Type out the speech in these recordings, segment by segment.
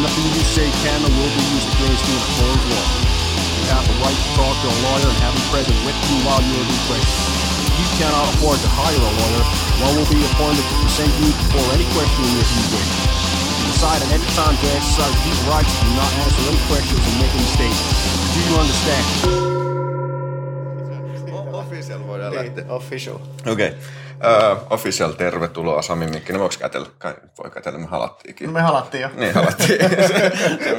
Anything you say can or will be used against you in a court of law. You have the right to talk to a lawyer and have him present with you while you are being questioned. If you cannot afford to hire a lawyer, one will be appointed to present you for any questioning if you wish. You decide at any time to exercise these rights do not answer any questions and make any statements. Do you understand? Official voidaan lähteä. Official. Okei. Okay. Uh, official, tervetuloa Sami Mikkinen. Voiko kätellä? Kai voi kätellä, me halattiinkin. No me halattiin jo. Niin, halattiin. se, se,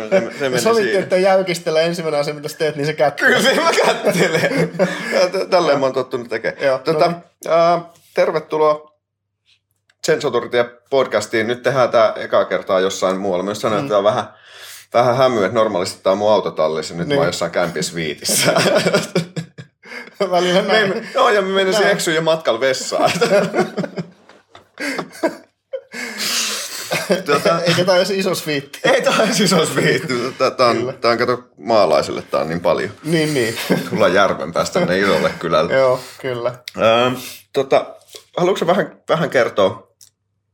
se, se meni Sovittiin, että jäykistellä ensimmäinen asia, mitä sä teet, niin se kättä. Kyllä se mä kättelen. Tälleen mä oon tottunut tekemään. Joo, tota, no uh, tervetuloa Sensoturtia podcastiin. Nyt tehdään tämä ekaa kertaa jossain muualla. Myös sanoin, että tää on vähän, vähän hämyä, että normaalisti tämä on mun autotallissa. Nyt niin. mä oon Niin. jossain viitissä. Välillä me, näin. me, joo, ja mä menisin eksyä jo matkalla vessaan. tota, Eikä tää olisi iso sviitti. ei siis olisi viihty. Tää on, tää on kato maalaiselle, tää on niin paljon. Niin, niin. Tullaan järven päästä tänne isolle kylälle. Joo, kyllä. Ähm, tota, haluatko vähän, vähän kertoa,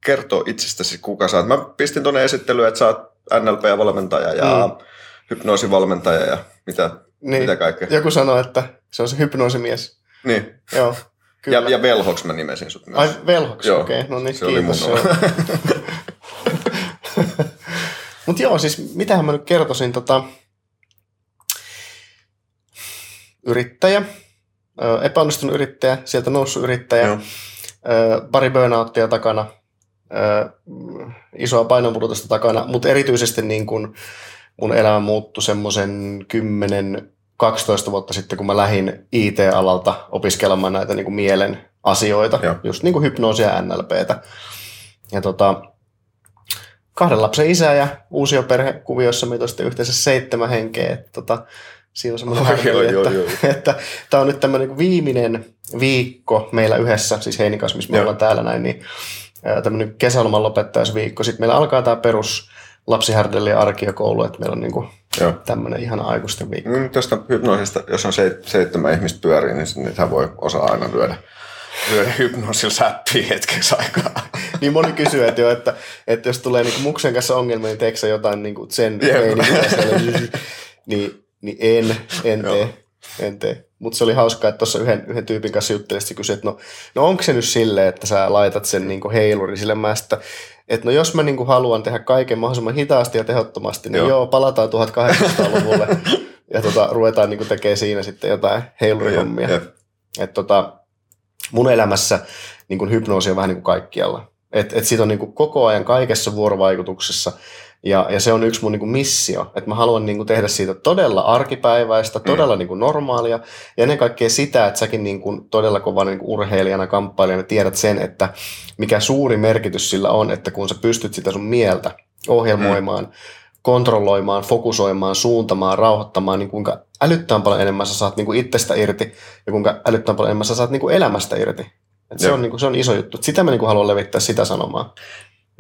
kertoa itsestäsi, kuka sä oot? Mä pistin tuonne esittelyyn, että sä oot NLP-valmentaja ja mm. hypnoosivalmentaja ja mitä, Niin. mitä kaikkea. Joku sanoi, että se on se hypnoosimies. Niin. Joo, kyllä. Ja, ja velhoks mä nimesin sut myös. Ai velhoksi, Joo, okei. Okay. No niin, se oli mun kiitos. oma. Mutta joo, siis mitähän mä nyt kertoisin, tota, yrittäjä, ö, epäonnistunut yrittäjä, sieltä noussut yrittäjä, Joo. pari burnouttia takana, isoa painonpudotusta takana, mutta erityisesti niin kun mun elämä muuttui semmoisen 10-12 vuotta sitten, kun mä lähdin IT-alalta opiskelemaan näitä niin kuin mielen asioita, Joo. just niin kuin hypnoosia ja NLPtä. Ja tota, kahden lapsen isä ja uusioperhekuviossa meitä on sitten yhteensä seitsemän henkeä. Että tota, siinä on semmoinen oi, oi, että, oi. että tämä on nyt tämmöinen niin viimeinen viikko meillä yhdessä, siis Heinikas, missä me Joo. ollaan täällä näin, niin tämmöinen kesäloman lopettajaisviikko. Sitten meillä alkaa tämä perus lapsihärdeli ja arkiokoulu, että meillä on niin kuin tämmöinen ihana aikuisten viikko. Mm, Tuosta hypnoosista, jos on seit, seitsemän ihmistä pyörii, niin niitä voi osa aina lyödä, lyödä hypnoosilla säppiä hetkeksi aikaa. Niin moni kysyy, että, jo, että, että jos tulee niinku muksen kanssa ongelmia, niin teekö jotain niinku sen niin, niin en, en tee. En tee. Mutta se oli hauskaa, että tuossa yhden, yhden tyypin kanssa juttelin, että kysyi, että no, no onko se nyt silleen, että sä laitat sen niinku heiluri sille mä sitä, että no jos mä niinku haluan tehdä kaiken mahdollisimman hitaasti ja tehottomasti, niin Joo. joo, palataan 1800-luvulle ja tota, ruvetaan niinku tekemään siinä sitten jotain heilurihommia. Jep. Et tota, mun elämässä niin kuin hypnoosi on vähän niin kuin kaikkialla. Et, et siitä on niin kuin koko ajan kaikessa vuorovaikutuksessa. Ja, ja se on yksi mun niin kuin missio, että mä haluan niin kuin tehdä siitä todella arkipäiväistä, todella niin kuin normaalia. Ja ennen kaikkea sitä, että säkin niin kuin todella kovana niin kuin urheilijana, kamppailijana tiedät sen, että mikä suuri merkitys sillä on, että kun sä pystyt sitä sun mieltä ohjelmoimaan, mm. kontrolloimaan, fokusoimaan, suuntamaan, rauhoittamaan, niin kuinka älyttään paljon enemmän sä saat niin kuin itsestä irti ja kuinka älyttään paljon enemmän sä saat niin kuin elämästä irti. Et se, on, niin kuin, se on iso juttu. Sitä mä niin kuin haluan levittää sitä sanomaa.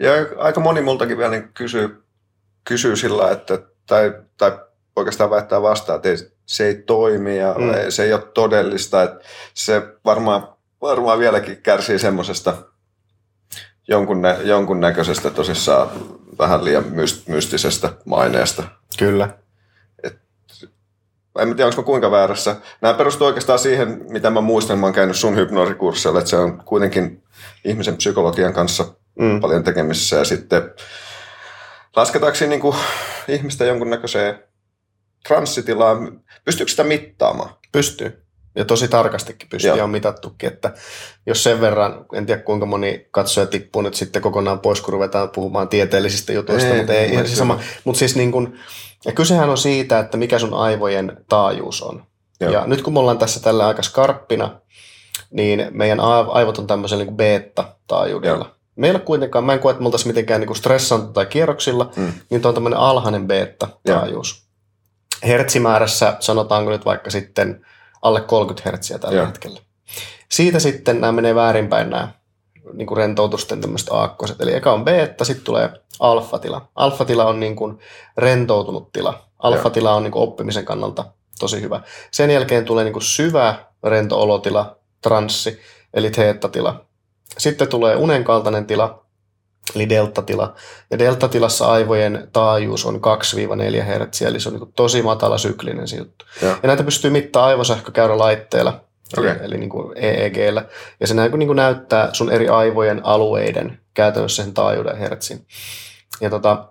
Ja aika moni multakin vielä niin kysyy, kysyy sillä, että, tai, tai oikeastaan väittää vastaan, että ei, se ei toimi ja Mm. se ei ole todellista. Että se varmaan, varmaan vieläkin kärsii semmoisesta jonkun, nä, jonkun näköisestä tosissaan vähän liian myst, mystisestä maineesta. Kyllä. En tiedä, onko mä kuinka väärässä. Nämä perustuu oikeastaan siihen, mitä mä muistan, mä oon käynyt sun hypnoosikursseilla, että se on kuitenkin ihmisen psykologian kanssa Mm. paljon tekemisissä ja sitten lasketaanko siinä niin kuin ihmistä jonkunnäköiseen transsitilaan, pystyykö sitä mittaamaan? Pystyy. Ja tosi tarkastikin pystyy Joo. ja on mitattukin, että jos sen verran, en tiedä kuinka moni katsoja tippuu nyt sitten kokonaan pois, kun ruvetaan puhumaan tieteellisistä jutuista, Ei, mutta, ei, ei, siis sama, mutta siis niin kuin, ja kysehän on siitä, että mikä sun aivojen taajuus on. Joo. Ja nyt kun me ollaan tässä tällä aika skarppina, niin meidän aiv- aivot on tämmöisellä niin beta-taajuudella. Joo. Meillä kuitenkaan, mä en koe, että me oltaisiin mitenkään niin stressantu tai kierroksilla, Mm. niin tuo on tämmöinen alhainen beta-taajuus. Hertsimäärässä sanotaanko nyt vaikka sitten alle 30 hertsiä tällä Joo. hetkellä. Siitä sitten nämä menee väärinpäin nämä niin kuin rentoutusten tämmöiset aakkoset. Eli eka on beta, sitten tulee alfa-tila. Alfa-tila on niin kuin rentoutunut tila. Alfa-tila on niin kuin oppimisen kannalta tosi hyvä. Sen jälkeen tulee niin kuin syvä rento olotila, transsi, eli teettatila. Sitten tulee unen kaltainen tila, eli deltatila. Ja deltatilassa aivojen taajuus on 2-4 Hz, eli se on niin tosi matala syklinen juttu. Joo. Ja näitä pystyy mittaamaan aivosähkökäyrälaitteella, Okei. eli, eli niin kuin EEGllä. Ja se näin, niin kuin näyttää sun eri aivojen alueiden käytännössä sen taajuuden hertsin. Ja tota,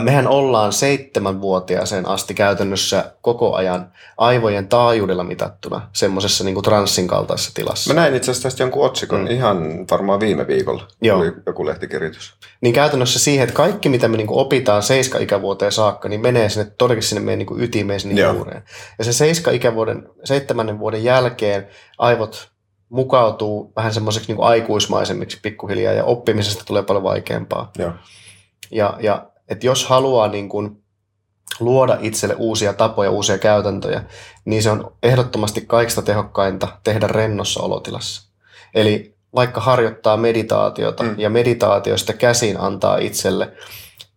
mehän ollaan seitsemänvuotiaaseen asti käytännössä koko ajan aivojen taajuudella mitattuna semmoisessa niin transsin kaltaisessa tilassa. Mä näin itse asiassa tästä jonkun otsikon Mm. ihan varmaan viime viikolla. Joo. Oli joku lehtikirjoitus. niin käytännössä siihen, että kaikki mitä me niinku opitaan seiska-ikävuoteen saakka, niin menee sinne todellakin sinne meidän niinku ytimeen, sinne Joo. juureen. Ja se seiska-ikävuoden, seitsemännen vuoden jälkeen aivot mukautuu vähän semmoiseksi niinku aikuismaisemmiksi pikkuhiljaa ja oppimisesta tulee paljon vaikeampaa. Joo. Ja, ja että jos haluaa niin kuin luoda itselle uusia tapoja, uusia käytäntöjä, niin se on ehdottomasti kaikista tehokkainta tehdä rennossa olotilassa. Eli vaikka harjoittaa meditaatiota mm. Ja meditaatioista käsin antaa itselle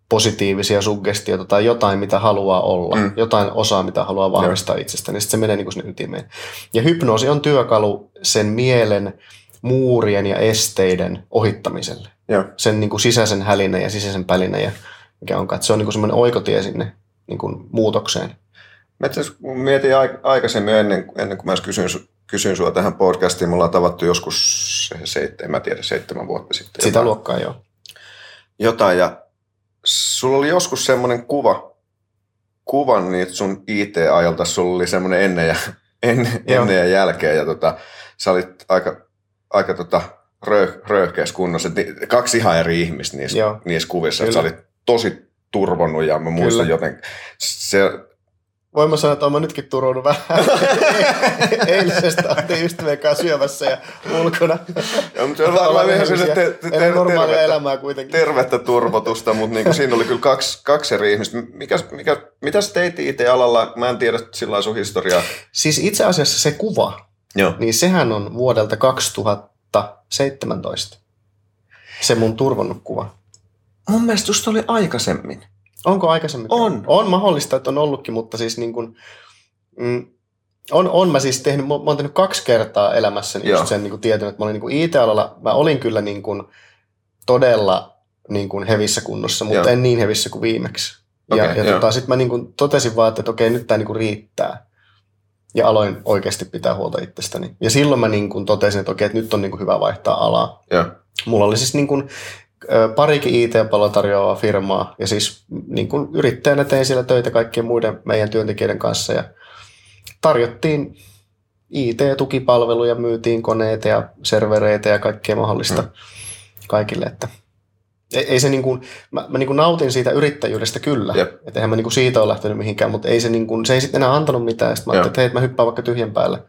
positiivisia suggestioita tai jotain, mitä haluaa olla, mm. Jotain osaa, mitä haluaa vahvistaa Joo. itsestä, niin sit se menee niin kuin sinne ytimeen. Ja hypnoosi on työkalu sen mielen muurien ja esteiden ohittamiselle Joo. sen niin kuin sisäisen hälinän ja sisäisen pälinän ja mikä onkaan. Että se on niin semmoinen oikotie sinne niin kuin muutokseen. Mä mietin aik- aikaisemmin ennen, ennen kuin mä edes kysyin, su- kysyin sua tähän podcastiin. Me ollaan tavattu joskus, seit, en mä tiedä, seitsemän vuotta sitten. Sitä jotain. luokkaa joo. jotain ja sulla oli joskus semmoinen kuva, kuvan niitä sun IT-ajalta, sulla oli semmoinen ennen ja, ennen, Joo. ennen ja jälkeen ja tota, sä olit aika, aika tota, röyhkeässä kunnossa, kaksi ihan eri ihmistä niissä, Joo. niissä kuvissa, sä olit tosi turvonnut ja mä muistan Kyllä. joten se, Voin mä sanoa, että olen nytkin turunut vähän. Eilisestä oltiin ystävien kanssa syömässä ja ulkona. ja, mutta se on varmaan ihan sellaista te, te, Ennen normaalia elämää kuitenkin. tervettä turvotusta, mutta niin siinä oli kyllä kaksi, kaksi eri ihmistä. Mikä, mikä, mitä sä teit IT-alalla? Mä en tiedä sillä sun historiaa. Siis itse asiassa se kuva, Joo. niin sehän on vuodelta 2017. Se mun turvonnut kuva. Mun mielestä just oli aikaisemmin. Onko aikaisemmin? On. On mahdollista, että on ollutkin, mutta siis niin kuin, mm, on, on mä siis tehnyt, mä oon tehnyt kaksi kertaa elämässäni Joo. just sen niin kuin tietyn, että mä olin niin kuin IT-alalla, mä olin kyllä niin kuin todella niin kuin hevissä kunnossa, mutta Joo. en niin hevissä kuin viimeksi. Ja, Okei, ja joo. tota, sitten mä niin kuin totesin vaan, että, että okei, nyt tämä niin kuin riittää. Ja aloin oikeasti pitää huolta itsestäni. Ja silloin mä niin kuin totesin, että okei, että nyt on niin kuin hyvä vaihtaa alaa. Joo. Mulla oli siis niin kuin, parikin IT-palvelua tarjoavaa firmaa ja siis niin kuin yrittäjänä tein siellä töitä kaikkien muiden meidän työntekijöiden kanssa ja tarjottiin IT-tukipalveluja, myytiin koneita ja servereitä ja kaikkea mahdollista Mm. kaikille, että ei, ei se niin kuin, mä, mä niin kuin nautin siitä yrittäjyydestä kyllä, Jep. että eihän mä niin kuin siitä ole lähtenyt mihinkään, mutta ei se, niin kuin, se ei sitten enää antanut mitään, sitten mä ajattelin, että hei, että mä hyppään vaikka tyhjän päälle.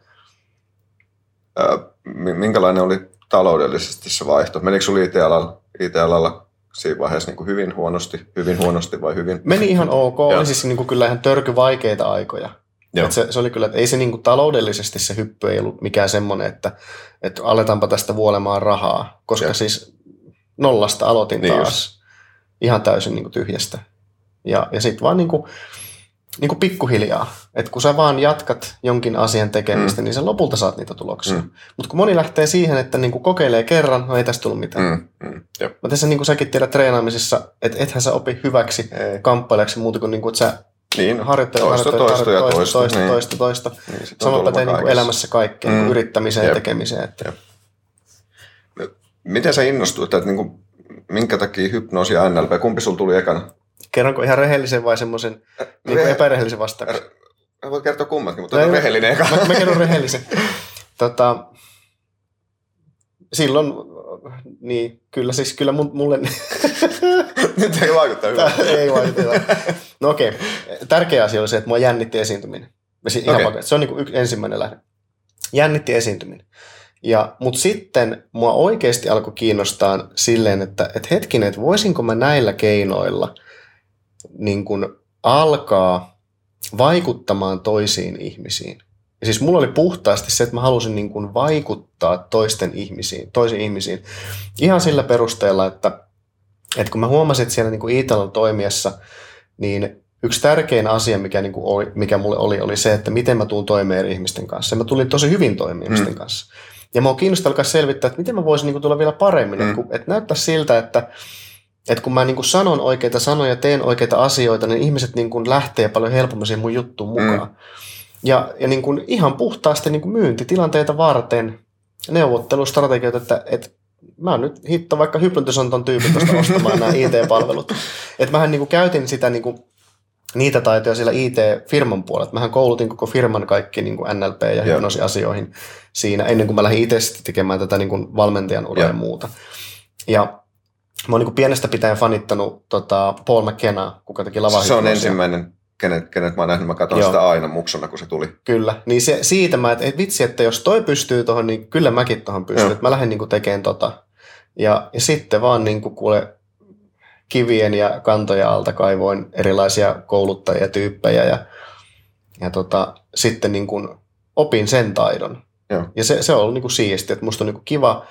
Ää, mi- minkälainen oli taloudellisesti se vaihto? Menikö sulla IT-alalla, IT-alalla siinä vaiheessa niin kuin hyvin huonosti, hyvin huonosti vai hyvin? Meni ihan ok, oli siis niin kuin kyllä ihan törky vaikeita aikoja. Et se, se, oli kyllä, että ei se niin kuin taloudellisesti se hyppy ei ollut mikään semmoinen, että, että aletaanpa tästä vuolemaan rahaa, koska Joo. siis nollasta aloitin Niin taas ihan täysin niin kuin tyhjästä. Ja, ja sitten vaan niin kuin, niin kuin pikkuhiljaa, että kun sä vaan jatkat jonkin asian tekemistä, mm. niin sä lopulta saat niitä tuloksia. Mm. Mutta kun moni lähtee siihen, että niin kuin kokeilee kerran, no ei tästä tullut mitään. Mm. Mm. Mä tässä niin kuin säkin tiedät treenaamisessa, että ethän sä opi hyväksi Ei. kamppailejaksi muuta kuin, niin kuin että sä Niin, harjoittelet, toista, harjoittelet, toista harjoittelet, toista. toista, niin. toista, toista. Niin, Sama pätee niin kuin elämässä kaikkeen, mm. Mm. yrittämiseen ja tekemiseen. Että. Miten sä innostuit, että niin kuin, minkä takia hypnoosi ja NLP, kumpi sulla tuli ekana? Kerronko ihan rehellisen vai semmoisen niin kuin Rehe- epärehellisen vastauksen? Mä voin kertoa kummatkin, mutta No ei- rehellinen eka. Mä, mä kerron rehellisen. Tota, silloin, niin kyllä siis kyllä mun- mulle Nyt ei vaikuttaa hyvältä. ei vaikuta. No okei, tärkeä asia oli se, että mua jännitti esiintyminen. Ihan okay. Se on niin kuin ensimmäinen lähde. Jännitti esiintyminen. Ja, mutta sitten mua oikeasti alkoi kiinnostaa silleen, että, että hetkinen, että voisinko mä näillä keinoilla niin kuin alkaa vaikuttamaan toisiin ihmisiin. Ja siis mulla oli puhtaasti se, että mä halusin niin kuin vaikuttaa toisten ihmisiin, toisiin ihmisiin. Ihan sillä perusteella, että, että kun mä huomasin, että siellä niin kuin Iitalalla toimiessa, niin yksi tärkein asia, mikä, niin kuin oli, mikä mulle oli, oli se, että miten mä tuun toimeen eri ihmisten kanssa. Ja mä tulin tosi hyvin toimeen ihmisten Mm. kanssa. Ja mua kiinnostaa alkaa selvittää, että miten mä voisin niin kuin, tulla vielä paremmin. Mm. Että näyttää siltä, että, että kun mä niin kuin sanon oikeita sanoja, teen oikeita asioita, niin ihmiset niin kuin lähtee paljon helpommin siihen mun juttuun mukaan. Mm. Ja, ja niin kuin ihan puhtaasti niin kuin myyntitilanteita varten neuvottelustrategioita, että, että mä nyt hitto vaikka hypnotisonton tyypin tuosta ostamaan nämä IT-palvelut. Että mähän niin kuin käytin sitä niin kuin niitä taitoja siellä IT-firman puolella. Mähän koulutin koko firman kaikki niin kuin NLP- ja hypnoosiasioihin siinä, ennen kuin mä lähdin itse tekemään tätä niin kuin valmentajan uraa ja muuta. Ja mä oon niin pienestä pitäen fanittanut tota Paul McKenna, kuka teki lava Se on ensimmäinen kenet, kenet mä oon nähnyt, mä katson Joo. sitä aina muksuna, kun se tuli. Kyllä, niin se, siitä mä, että et vitsi, että jos toi pystyy tuohon, niin kyllä mäkin tuohon pystyn, mä lähden niin tekemään tota. Ja, ja sitten vaan niin kuin, kuule, kivien ja kantoja alta kaivoin erilaisia kouluttajia, tyyppejä ja, ja tota, sitten niin kuin opin sen taidon. Joo. Ja se, se on ollut niin kuin siistiä, että musta on niin kuin kiva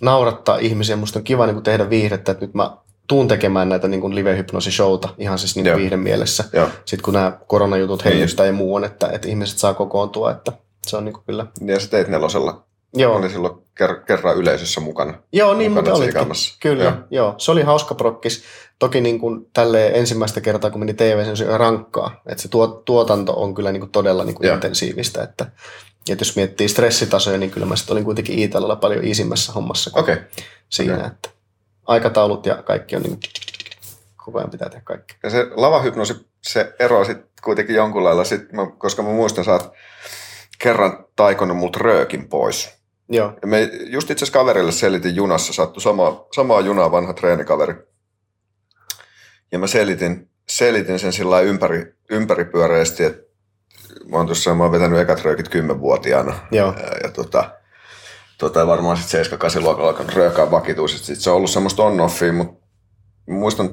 naurattaa ihmisiä, musta on kiva niin kuin tehdä viihdettä, että nyt mä tuun tekemään näitä niin live-hypnoosishowta ihan siis niin viihden mielessä. Sitten kun nämä koronajutut hengistää ja muu on, että, että ihmiset saa kokoontua, että se on niin kuin kyllä. Ja sä teit nelosella. Joo. Olin silloin ker- kerran yleisössä mukana. Joo, niin mutta oli. Kyllä, joo. joo. Se oli hauska prokkis. Toki niin kuin tälle ensimmäistä kertaa, kun meni TV, se oli rankkaa. Että se tuo, tuotanto on kyllä niin kuin todella niin kuin intensiivistä. Että, että jos miettii stressitasoja, niin kyllä mä sitten olin kuitenkin Iitalalla paljon isimmässä hommassa okay. siinä. Okay. Että aikataulut ja kaikki on niin koko ajan pitää tehdä kaikki. Ja se lavahypnoosi, se eroaa sitten kuitenkin jonkun lailla, sit mä, koska mä muistan, sä oot kerran taikonut multa röökin pois. Joo. Ja me just itse asiassa kaverille selitin junassa, sattui sama, samaa junaa vanha treenikaveri. Ja mä selitin, selitin sen sillä ympäri, ympäripyöreästi, että mä oon tuossa, mä oon vetänyt ekat röökit kymmenvuotiaana. Joo. Ja, ja tota, tota, varmaan sitten 7-8 luokalla alkanut röökää vakituisesti. Sitten se on ollut semmoista on-offia, mutta muistan,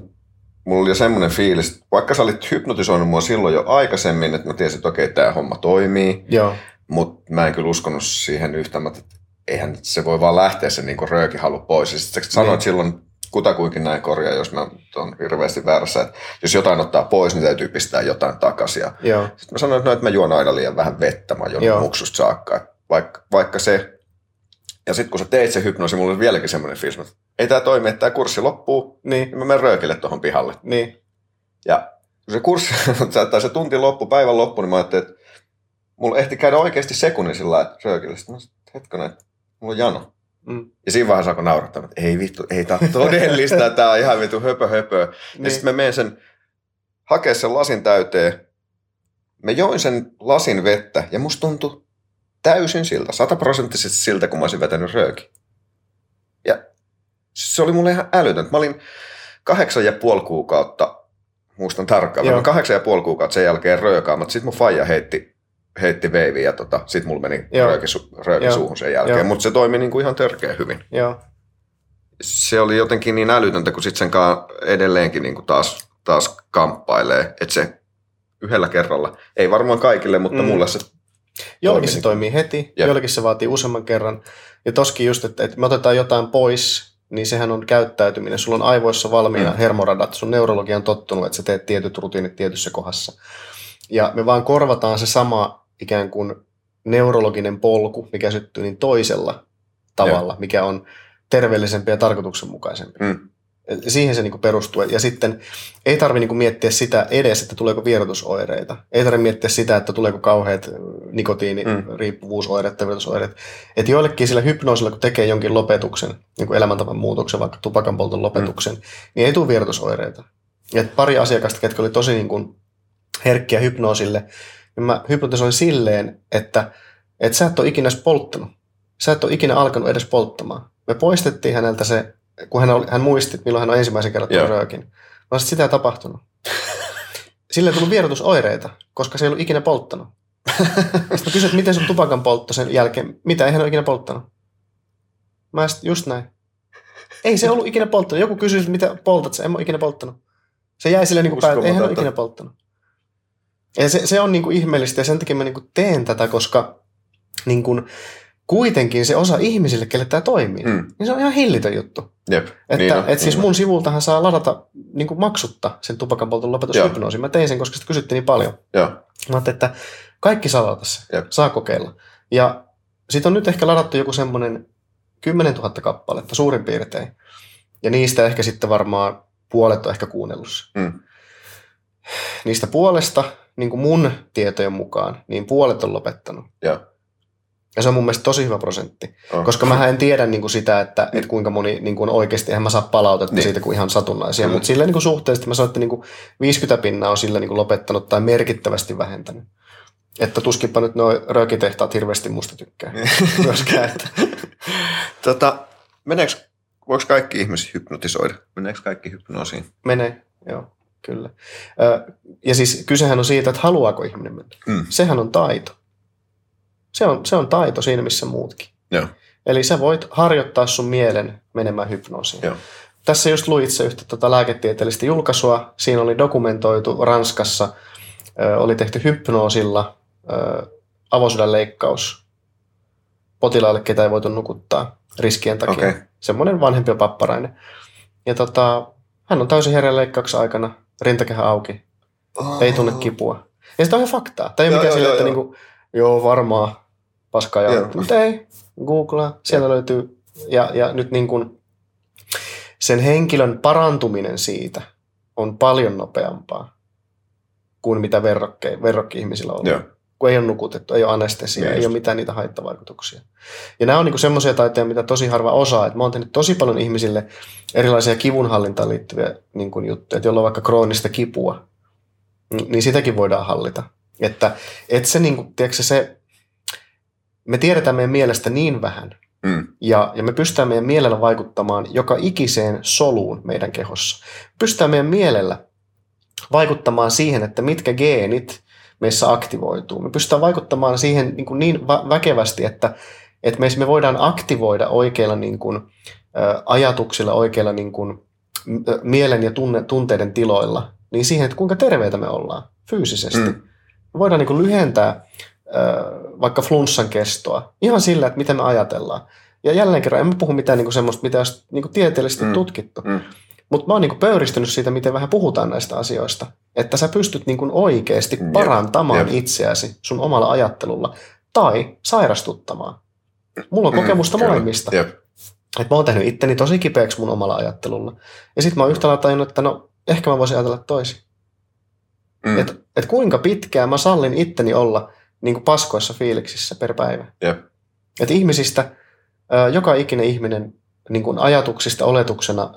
mulla oli jo semmoinen fiilis, vaikka sä olit hypnotisoinut mua silloin jo aikaisemmin, että mä tiesin, että okei, tämä homma toimii. Joo. Mutta mä en kyllä uskonut siihen yhtään, että eihän se voi vaan lähteä se niin rööki halu pois. Ja sitten sanoit niin. silloin kutakuinkin näin korjaa, jos mä on hirveästi väärässä, että jos jotain ottaa pois, niin täytyy pistää jotain takaisin. Ja sitten mä sanoin, että, no, että mä juon aina liian vähän vettä, mä juon muksusta saakka. Vaikka, vaikka se ja sitten kun sä teit se hypnoosi, mulla oli vieläkin semmoinen fiilis, että ei tämä toimi, että tämä kurssi loppuu, niin. niin mä menen röökille tuohon pihalle. Niin. Ja kun se kurssi, tai se tunti loppu, päivän loppu, niin mä ajattelin, että mulla ehti käydä oikeasti sekunnin sillä röökille. Sitten mä hetkonen, että mulla on jano. Mm. Ja siinä vaiheessa alkoi naurattaa, että ei vittu, ei tämä todellista, tämä on ihan vittu höpö höpö. Niin. Ja sitten mä menen sen, hakea sen lasin täyteen. Mä join sen lasin vettä ja musta tuntui täysin siltä, sataprosenttisesti siltä, kun mä olisin vetänyt rööki. Ja se oli mulle ihan älytöntä. Mä olin kahdeksan ja puoli kuukautta, muistan tarkkaan, mä kahdeksan ja puoli kuukautta sen jälkeen röökaa, mutta sitten mun faija heitti, heitti veivi ja tota, sitten mulla meni Joo. rööki, su, rööki suuhun sen jälkeen, mutta se toimi niinku ihan törkeä hyvin. Joo. Se oli jotenkin niin älytöntä, kun sitten sen kanssa edelleenkin niinku taas, taas kamppailee, että se yhdellä kerralla, ei varmaan kaikille, mutta mm. mulle se Jollakin se toimii heti, Jep. jollakin se vaatii useamman kerran. Ja toskin just, että, että me otetaan jotain pois, niin sehän on käyttäytyminen. Sulla on aivoissa valmiina mm. hermoradat, sun neurologia on tottunut, että sä teet tietyt rutiinit tietyssä kohdassa. Ja me vaan korvataan se sama ikään kuin neurologinen polku, mikä syttyy niin toisella tavalla, Jep. mikä on terveellisempi ja tarkoituksenmukaisempi. Mm. Siihen se niin perustuu. Ja sitten ei tarvitse niin miettiä sitä edes, että tuleeko vierotusoireita. Ei tarvitse miettiä sitä, että tuleeko kauheat nikotiiniriippuvuusoireet, mm. terveysoireet. Että joillekin sillä hypnoosilla, kun tekee jonkin lopetuksen, niin kuin elämäntavan muutoksen, vaikka tupakanpolton lopetuksen, mm. niin ei tule vierotusoireita. Ja pari asiakasta, ketkä oli tosi niin kuin herkkiä hypnoosille, niin mä hypnotisoin silleen, että, että sä et ole ikinä polttanut. Sä et ole ikinä alkanut edes polttamaan. Me poistettiin häneltä se kun hän, oli, hän muisti, milloin hän on ensimmäisen kerran tullut röökin. Mä sitä ei tapahtunut. Sille ei tullut vierotusoireita, koska se ei ollut ikinä polttanut. Sitten kysyt, miten sun tupakan poltto sen jälkeen. Mitä, eihän ole ikinä polttanut. Mä sit, just näin. Ei se ollut ikinä polttanut. Joku kysyi, mitä poltat, se en ole ikinä polttanut. Se jäi sille niin päin, eihän ole ikinä polttanut. Ja se, se on niin kuin ihmeellistä ja sen takia mä niin kuin teen tätä, koska niin kuin, kuitenkin se osa ihmisille, kelle tämä toimii, mm. niin se on ihan hillitön juttu. Jep, että, niin et siis mun sivultahan saa ladata niin kuin maksutta sen tupakanpolton lopetushypnoosin. Mä tein sen, koska sitä kysyttiin niin paljon. Joo. Mä että kaikki saa ladata se, Jep. saa kokeilla. Ja siitä on nyt ehkä ladattu joku semmoinen 10 000 kappaletta suurin piirtein. Ja niistä ehkä sitten varmaan puolet on ehkä kuunnellut. Mm. Niistä puolesta, niin kuin mun tietojen mukaan, niin puolet on lopettanut. Joo. Ja se on mun mielestä tosi hyvä prosentti. On. Koska mä en tiedä niin kuin sitä, että, että kuinka moni niin kuin oikeasti, eihän mä saa palautetta Niin. siitä kuin ihan satunnaisia, Kyllä. mutta silleen niin kuin suhteellisesti mä sanoin, että niin kuin 50 pinnaa on sillä niin kuin lopettanut tai merkittävästi vähentänyt. Että tuskinpa nyt nuo röökitehtaat hirveästi musta tykkää myöskään. Että. Tota, meneekö, voiko kaikki ihmiset hypnotisoida? Meneekö kaikki hypnoosiin? Menee, joo, kyllä. Ja siis kysehän on siitä, että haluaako ihminen mennä. Mm. Sehän on taito. Se on, se on taito siinä, missä muutkin. Joo. Eli sä voit harjoittaa sun mielen menemään hypnoosiin. Joo. Tässä just luin itse yhtä tota lääketieteellistä julkaisua. Siinä oli dokumentoitu Ranskassa, ö, oli tehty hypnoosilla ö, avosydänleikkaus potilaalle, ketä ei voitu nukuttaa riskien takia. Okei. Semmoinen vanhempi ja papparainen. Ja tota, hän on täysin hereillä leikkauksen aikana, rintakehä auki, ei tunne kipua. Ja sitä on ihan faktaa. Tämä ei Joo, mikään joo, sillä, että joo, niinku, joo varmaan paskaa ja mutta ei, googlaa, sieltä löytyy. Ja, ja nyt niin kuin sen henkilön parantuminen siitä on paljon nopeampaa kuin mitä verrokki-ihmisillä on. Joo. Kun ei ole nukutettu, ei ole anestesiaa, Niin ei just. ole mitään niitä haittavaikutuksia. Ja nämä on niin semmoisia taitoja, mitä tosi harva osaa. Et mä oon tehnyt tosi paljon ihmisille erilaisia kivunhallintaan liittyviä niin kuin juttuja, että jolla on vaikka kroonista kipua, niin niin sitäkin voidaan hallita. Että, että se, niin kuin, tiedätkö, se, me tiedetään meidän mielestä niin vähän, Mm. ja, ja me pystytään meidän mielellä vaikuttamaan joka ikiseen soluun meidän kehossa. Pystytään meidän mielellä vaikuttamaan siihen, että mitkä geenit meissä aktivoituu. Me pystytään vaikuttamaan siihen niin, kuin niin vä- väkevästi, että, että meissä me voidaan aktivoida oikeilla niin kuin, ajatuksilla, oikeilla niin kuin, mielen ja tunne, tunteiden tiloilla, niin siihen, että kuinka terveitä me ollaan fyysisesti. Mm. Me voidaan niin kuin lyhentää vaikka flunssan kestoa ihan sillä, että miten me ajatellaan. Ja jälleen kerran, en puhu mitään niin kuin semmoista, mitä olisi niin kuin tieteellisesti mm. tutkittu. Mm. Mutta mä oon niin kuin pöyristynyt siitä, miten vähän puhutaan näistä asioista. Että sä pystyt niin kuin oikeasti Jep, parantamaan jep. itseäsi sun omalla ajattelulla tai sairastuttamaan. Mulla on kokemusta Mm, molemmista. Jep. Et mä oon tehnyt itteni tosi kipeäksi mun omalla ajattelulla. Ja sitten mä oon yhtä lailla tajunnut, että no ehkä mä voisin ajatella toisin. Mm. Että et kuinka pitkään mä sallin itteni olla niin paskoissa fiiliksissä per päivä. Jep. Et ihmisistä, joka ikinen ihminen niin kuin ajatuksista oletuksena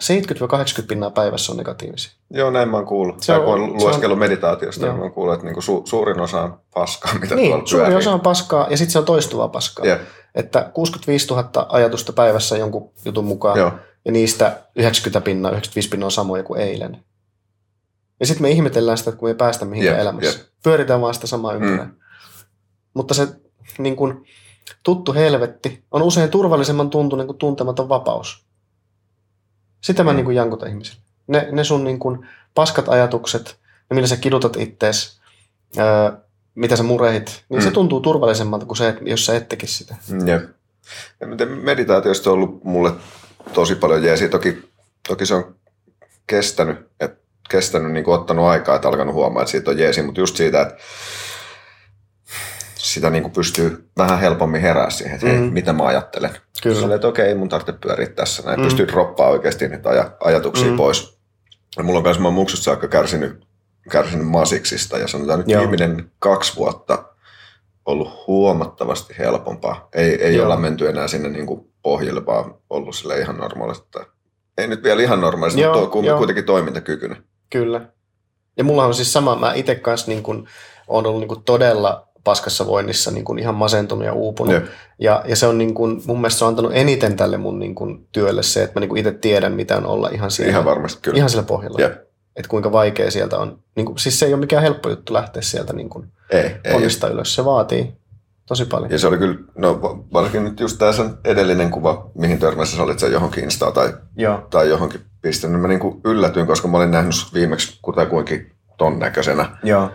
70-80 pinnaa päivässä on negatiivisia. Joo, näin mä oon kuullut. Se on- kun on lueskellut meditaatiosta, Joo. niin mä oon kuullut, että niinku su, suurin osa on paskaa, mitä niin, tuolla suuri pyörii. osa on paskaa ja sitten se on toistuvaa paskaa. Jep. Että 65 000 ajatusta päivässä jonkun jutun mukaan Joo. ja niistä 90 pinnaa, 95 pinnaa on samoja kuin eilen. Ja sitten me ihmetellään sitä, että kun me ei päästä mihinkään Jep, elämässä. Pyöritään vaan sitä samaa ympyrää. Mm. Mutta se niin kun, tuttu helvetti on usein turvallisemman tuntunen kuin tuntematon vapaus. Sitä mä Mm. niin kuin jankutan ihmisille. Ne, ne sun niin kuin paskat ajatukset, ja millä sä kidutat ittees, öö, mitä sä murehit, niin mm. se Mm. tuntuu turvallisemmalta kuin se, jos sä et tekisi sitä. Jep. Ja miten Meditaatiosta on ollut mulle tosi paljon jeesiä. Toki, toki se on kestänyt, et, kestänyt niin kuin ottanut aikaa, että alkanut huomaa, että siitä on jeesi, mutta just siitä, että sitä niin kuin pystyy vähän helpommin herää siihen, että hei, Mm. mitä mä ajattelen. Kyllä. Silleen, että okei, ei mun tarvitse pyöriä tässä. Näin Mm. pystyy droppaa oikeasti niitä aj- ajatuksia Mm. pois. Ja mulla on myös, mä oon muksusta saakka kärsinyt, kärsinyt masiksista ja sanotaan nyt Joo. viimeinen kaksi vuotta ollut huomattavasti helpompaa. Ei, ei Joo. olla menty enää sinne niin kuin pohjille, vaan ollut sille ihan normaalisti. Tai Ei nyt vielä ihan normaalisti, Joo, mutta joo. kuitenkin toimintakykyinen. Kyllä. Ja mulla on siis sama, mä itse kanssa niin kun, on ollut niin kun todella paskassa voinnissa niin kun ihan masentunut ja uupunut. Jep. Ja, ja se on niin kun, mun mielestä se on antanut eniten tälle mun niin kun, työlle se, että mä niin kun itse tiedän, mitä on olla ihan siellä, Ihan varmasti kyllä. ihan siellä pohjalla. Jep. Että kuinka vaikea sieltä on. Niin kun, siis se ei ole mikään helppo juttu lähteä sieltä niin kun, Ei, ei. ylös. Se vaatii tosi paljon. Ja se oli kyllä, no va- varsinkin nyt just tämä sen edellinen kuva, mihin törmässä sä olit sen johonkin Instaan tai, Joo. tai johonkin pistänyt. Mä niinku yllätyin, koska mä olin nähnyt viimeksi kutakuinkin ton näköisenä. Joo.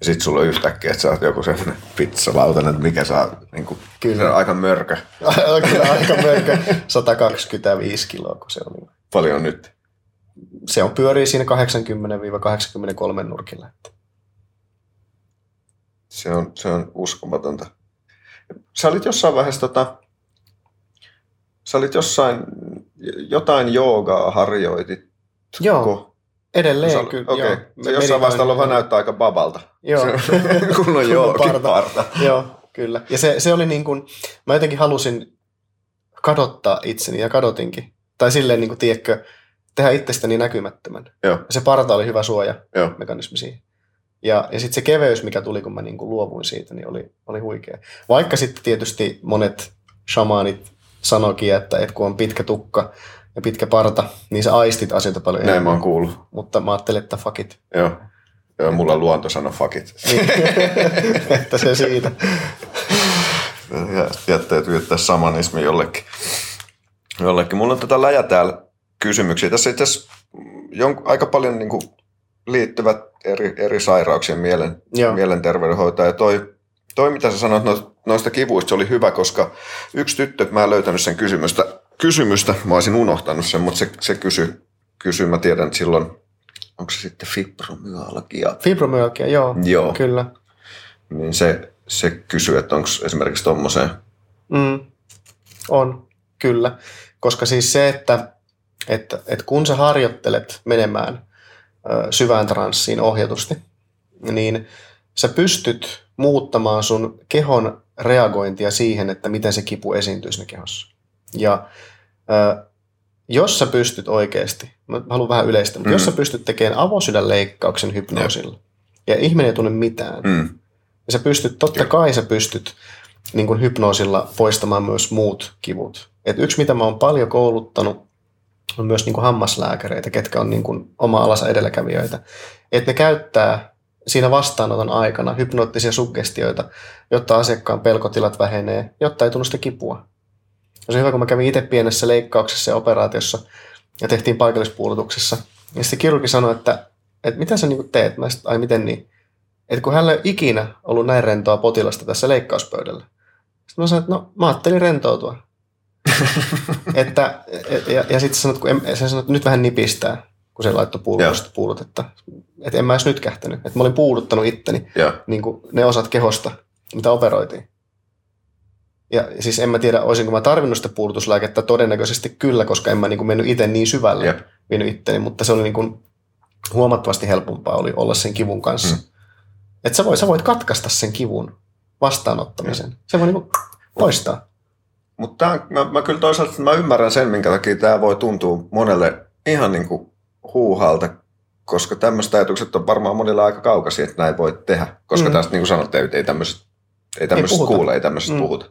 Ja sit sulla on yhtäkkiä, että sä oot joku semmonen pizzalautanen, että mikä saa niinku, Kyllä. se on aika mörkö. Kyllä aika mörkö. 125 kiloa, kun se oli. Paljon nyt. Se on pyörii siinä 80-83 nurkilla. Se on, se on uskomatonta. sä olit jossain vaiheessa tota, sä olit jossain, jotain joogaa harjoitit. Joo, edelleen Sä- kyllä. Okei, joo. okay. se jossain vaiheessa vähän näyttää aika babalta. Joo. Kun on jookin Parta. parta. Joo, kyllä. Ja se, se oli niin kuin, mä jotenkin halusin kadottaa itseni ja kadotinkin. Tai silleen, niin kuin, tiedätkö, tehdä itsestäni näkymättömän. Joo, Ja se parta oli hyvä suoja joo. mekanismi siihen. Ja, ja sitten se keveys, mikä tuli, kun mä niin kuin luovuin siitä, niin oli, oli huikea. Vaikka sitten tietysti monet shamaanit sanoikin, että, että kun on pitkä tukka ja pitkä parta, niin sä aistit asioita paljon Näin mä oon kuullut. Mutta mä ajattelin, että fuck it. Joo. Joo, mulla luonto sanoi fuck it. Niin. että se siitä. Ja jätteet viettää samanismi jollekin. jollekin. Mulla on tätä läjä täällä kysymyksiä. Tässä itse asiassa jon, aika paljon niin kuin liittyvät eri, eri sairauksien mielen, Joo. mielenterveydenhoitoon. Ja toi, toi, mitä sä sanoit no- noista kivuista, se oli hyvä, koska yksi tyttö, mä en löytänyt sen kysymystä, kysymystä mä olisin unohtanut sen, mutta se, se kysyi, kysy, mä tiedän, että silloin, onko se sitten fibromyalgia, Fibromyalgia, joo, Joo. kyllä. niin se, se kysyy, että onko esimerkiksi tuommoiseen, Mm, on, kyllä. Koska siis se, että, että, että kun sä harjoittelet menemään ö, syvään transsiin ohjatusti, niin sä pystyt muuttamaan sun kehon reagointia siihen, että miten se kipu esiintyy siinä kehossa. Ja jos sä pystyt oikeasti, mä haluan vähän yleistä, mutta Mm. jos sä pystyt tekemään avosydänleikkauksen hypnoosilla, ja ihminen ei tunne mitään, mm, ja sä pystyt, totta kai sä pystyt niin kuin hypnoosilla poistamaan myös muut kivut. Et yksi, mitä mä oon paljon kouluttanut, on myös niin kuin hammaslääkäreitä, ketkä on niin kuin oma alansa edelläkävijöitä. Että ne käyttää siinä vastaanoton aikana hypnoottisia suggestioita, jotta asiakkaan pelkotilat vähenee, jotta ei tunnu sitä kipua. Ja se on hyvä, kun mä kävin itse pienessä leikkauksessa ja operaatiossa ja tehtiin paikallispuolutuksessa. Ja sitten kirurgi sanoi, että, että mitä sä niin teet? Mä sit, ai miten niin? että kun hänellä ei ole ikinä ollut näin rentoa potilasta tässä leikkauspöydällä. Sitten mä sanoin, että no mä ajattelin rentoutua. että, et- ja, ja sitten sanoit, kun en, että nyt vähän nipistää, kun se laittoi puulutusta, puulutetta. Että en mä edes nyt kähtänyt. Että mä olin puuduttanut itteni joo, niin kuin ne osat kehosta, mitä operoitiin. Ja siis en mä tiedä, olisinko mä tarvinnut sitä puudutuslääkettä, todennäköisesti kyllä, koska en mä niin kuin mennyt itse niin syvälle Jep. vienyt itteni, mutta se oli niin kuin huomattavasti helpompaa oli olla sen kivun kanssa. Mm. Mm. Että sä, voit, sä voit katkaista sen kivun vastaanottamisen. Se voi niin kuin poistaa. Mutta mä, mä kyllä toisaalta mä ymmärrän sen, minkä takia tämä voi tuntua monelle ihan niin kuin huuhalta, koska tämmöiset ajatukset on varmaan monilla aika kaukaisia, että näin voi tehdä. Koska mm. Mm. tästä niin kuin sanottu, ei, ei tämmöiset ei tämmöisestä kuule, ei tämmöisestä mm. Mm. puhuta.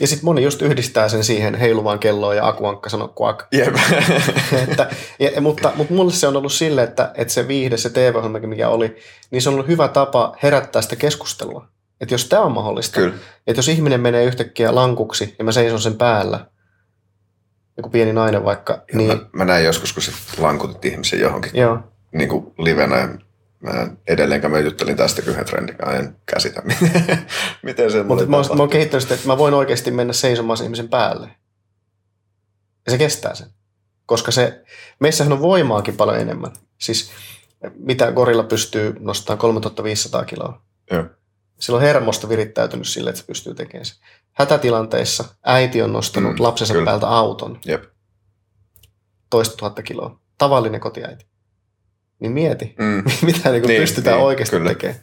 Ja sitten moni just yhdistää sen siihen heiluvaan kelloon ja akuankka sanoo kuak. Jep. että, ja, mutta, mutta mulle se on ollut sille, että, että se viihde, se TV-ohjelma, mikä oli, niin se on ollut hyvä tapa herättää sitä keskustelua. Että jos tämä on mahdollista, kyllä. että jos ihminen menee yhtäkkiä lankuksi ja mä seison sen päällä, joku pieni nainen vaikka, Niin. niin Mä, mä, näin joskus, kun sä lankutit ihmisen johonkin joo, niin kuin livenä. Mä en- edelleenkään mä juttelin tästä yhden kanssa, en käsitä, miten, miten se mutta mä, oon- mä oon kehittänyt sitä, että mä voin oikeasti mennä seisomaan sen ihmisen päälle. Ja se kestää sen. Koska se, meissähän on voimaakin paljon enemmän. Siis mitä gorilla pystyy nostamaan 3500 kiloa. Joo. Sillä on hermosta virittäytynyt sille, että se pystyy tekemään se. Hätätilanteissa äiti on nostanut Mm, lapsensa kyllä. päältä auton Jep. toista tuhatta kiloa. Tavallinen kotiäiti. Niin mieti, Mm. mitä niin Niin, pystytään niin, oikeasti kyllä. tekemään.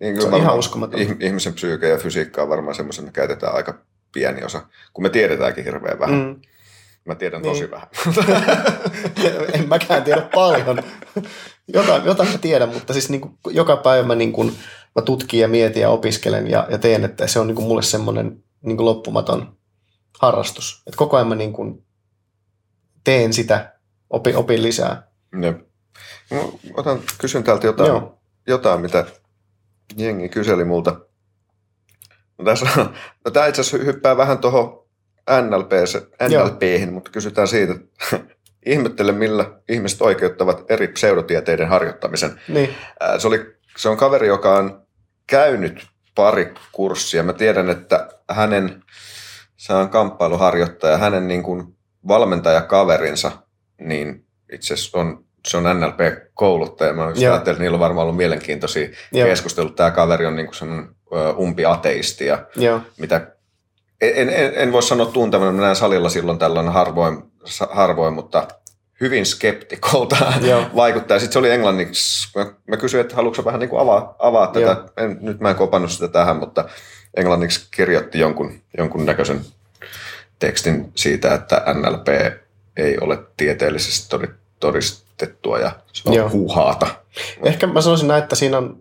Niin Se on ihan uskomatonta. ih- Ihmisen psyyke ja fysiikka on varmaan semmoisen, me käytetään aika pieni osa, kun me tiedetäänkin hirveän vähän. Mm. Mä tiedän Niin. tosi vähän. en mäkään tiedä paljon. Jotain, jotain mä tiedän, mutta siis niin kuin joka päivä mä, niin kuin, mä tutkin ja mietin ja opiskelen ja, ja teen, että se on niin kuin mulle semmoinen niin kuin loppumaton harrastus. Että koko ajan mä niin kuin teen sitä, opin, opin lisää. Jep. No, otan, kysyn täältä jotain, Joo. jotain, mitä jengi kyseli multa. No, tässä, no, tämä itse asiassa hyppää vähän tuohon NLP, Joo. NLPihin, mutta kysytään siitä, ihmettele millä ihmiset oikeuttavat eri pseudotieteiden harjoittamisen. Niin, Se, oli, se on kaveri, joka on käynyt pari kurssia. Mä tiedän, että hänen, se on kamppailuharjoittaja, hänen niin kuin valmentajakaverinsa, niin itse asiassa on, se on NLP-kouluttaja. Mä just ajattelin, että niillä on varmaan ollut mielenkiintoisia Joo. keskusteluja. Tämä kaveri on niin kuin semmoinen ö, umpi-ateisti ja joo, mitä en, en, en voi sanoa tuntevana, mä näen salilla silloin tällöin harvoin, harvoin mutta hyvin skeptikolta Joo. vaikuttaa. Sitten se oli englanniksi. Mä, mä kysyin, että haluatko vähän niin kuin avaa, avaa tätä. Joo. En, nyt mä en kopannut sitä tähän, mutta englanniksi kirjoitti jonkun, jonkun näköisen tekstin siitä, että NLP ei ole tieteellisesti todi- todistettua ja se on Joo. huuhaata. Ehkä mä sanoisin näin, että siinä on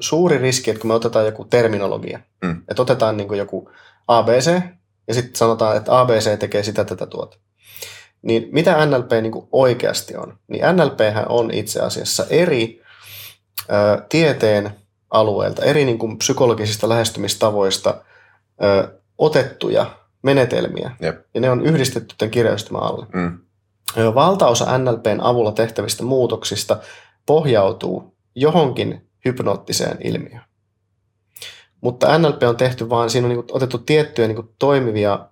suuri riski, että kun me otetaan joku terminologia, Mm. että otetaan niin kuin joku ABC ja sitten sanotaan, että ABC tekee sitä tätä tuota. Niin mitä NLP niin kuin oikeasti on? Niin NLP on itse asiassa eri ö, tieteen alueelta, eri niin kuin psykologisista lähestymistavoista ö, otettuja menetelmiä. Jep. Ja ne on yhdistetty tämän kirjaistumän alle. Mm. Valtaosa NLPn avulla tehtävistä muutoksista pohjautuu johonkin hypnoottiseen ilmiöön. Mutta NLP on tehty vaan, siinä on niin otettu tiettyjä niin toimivia,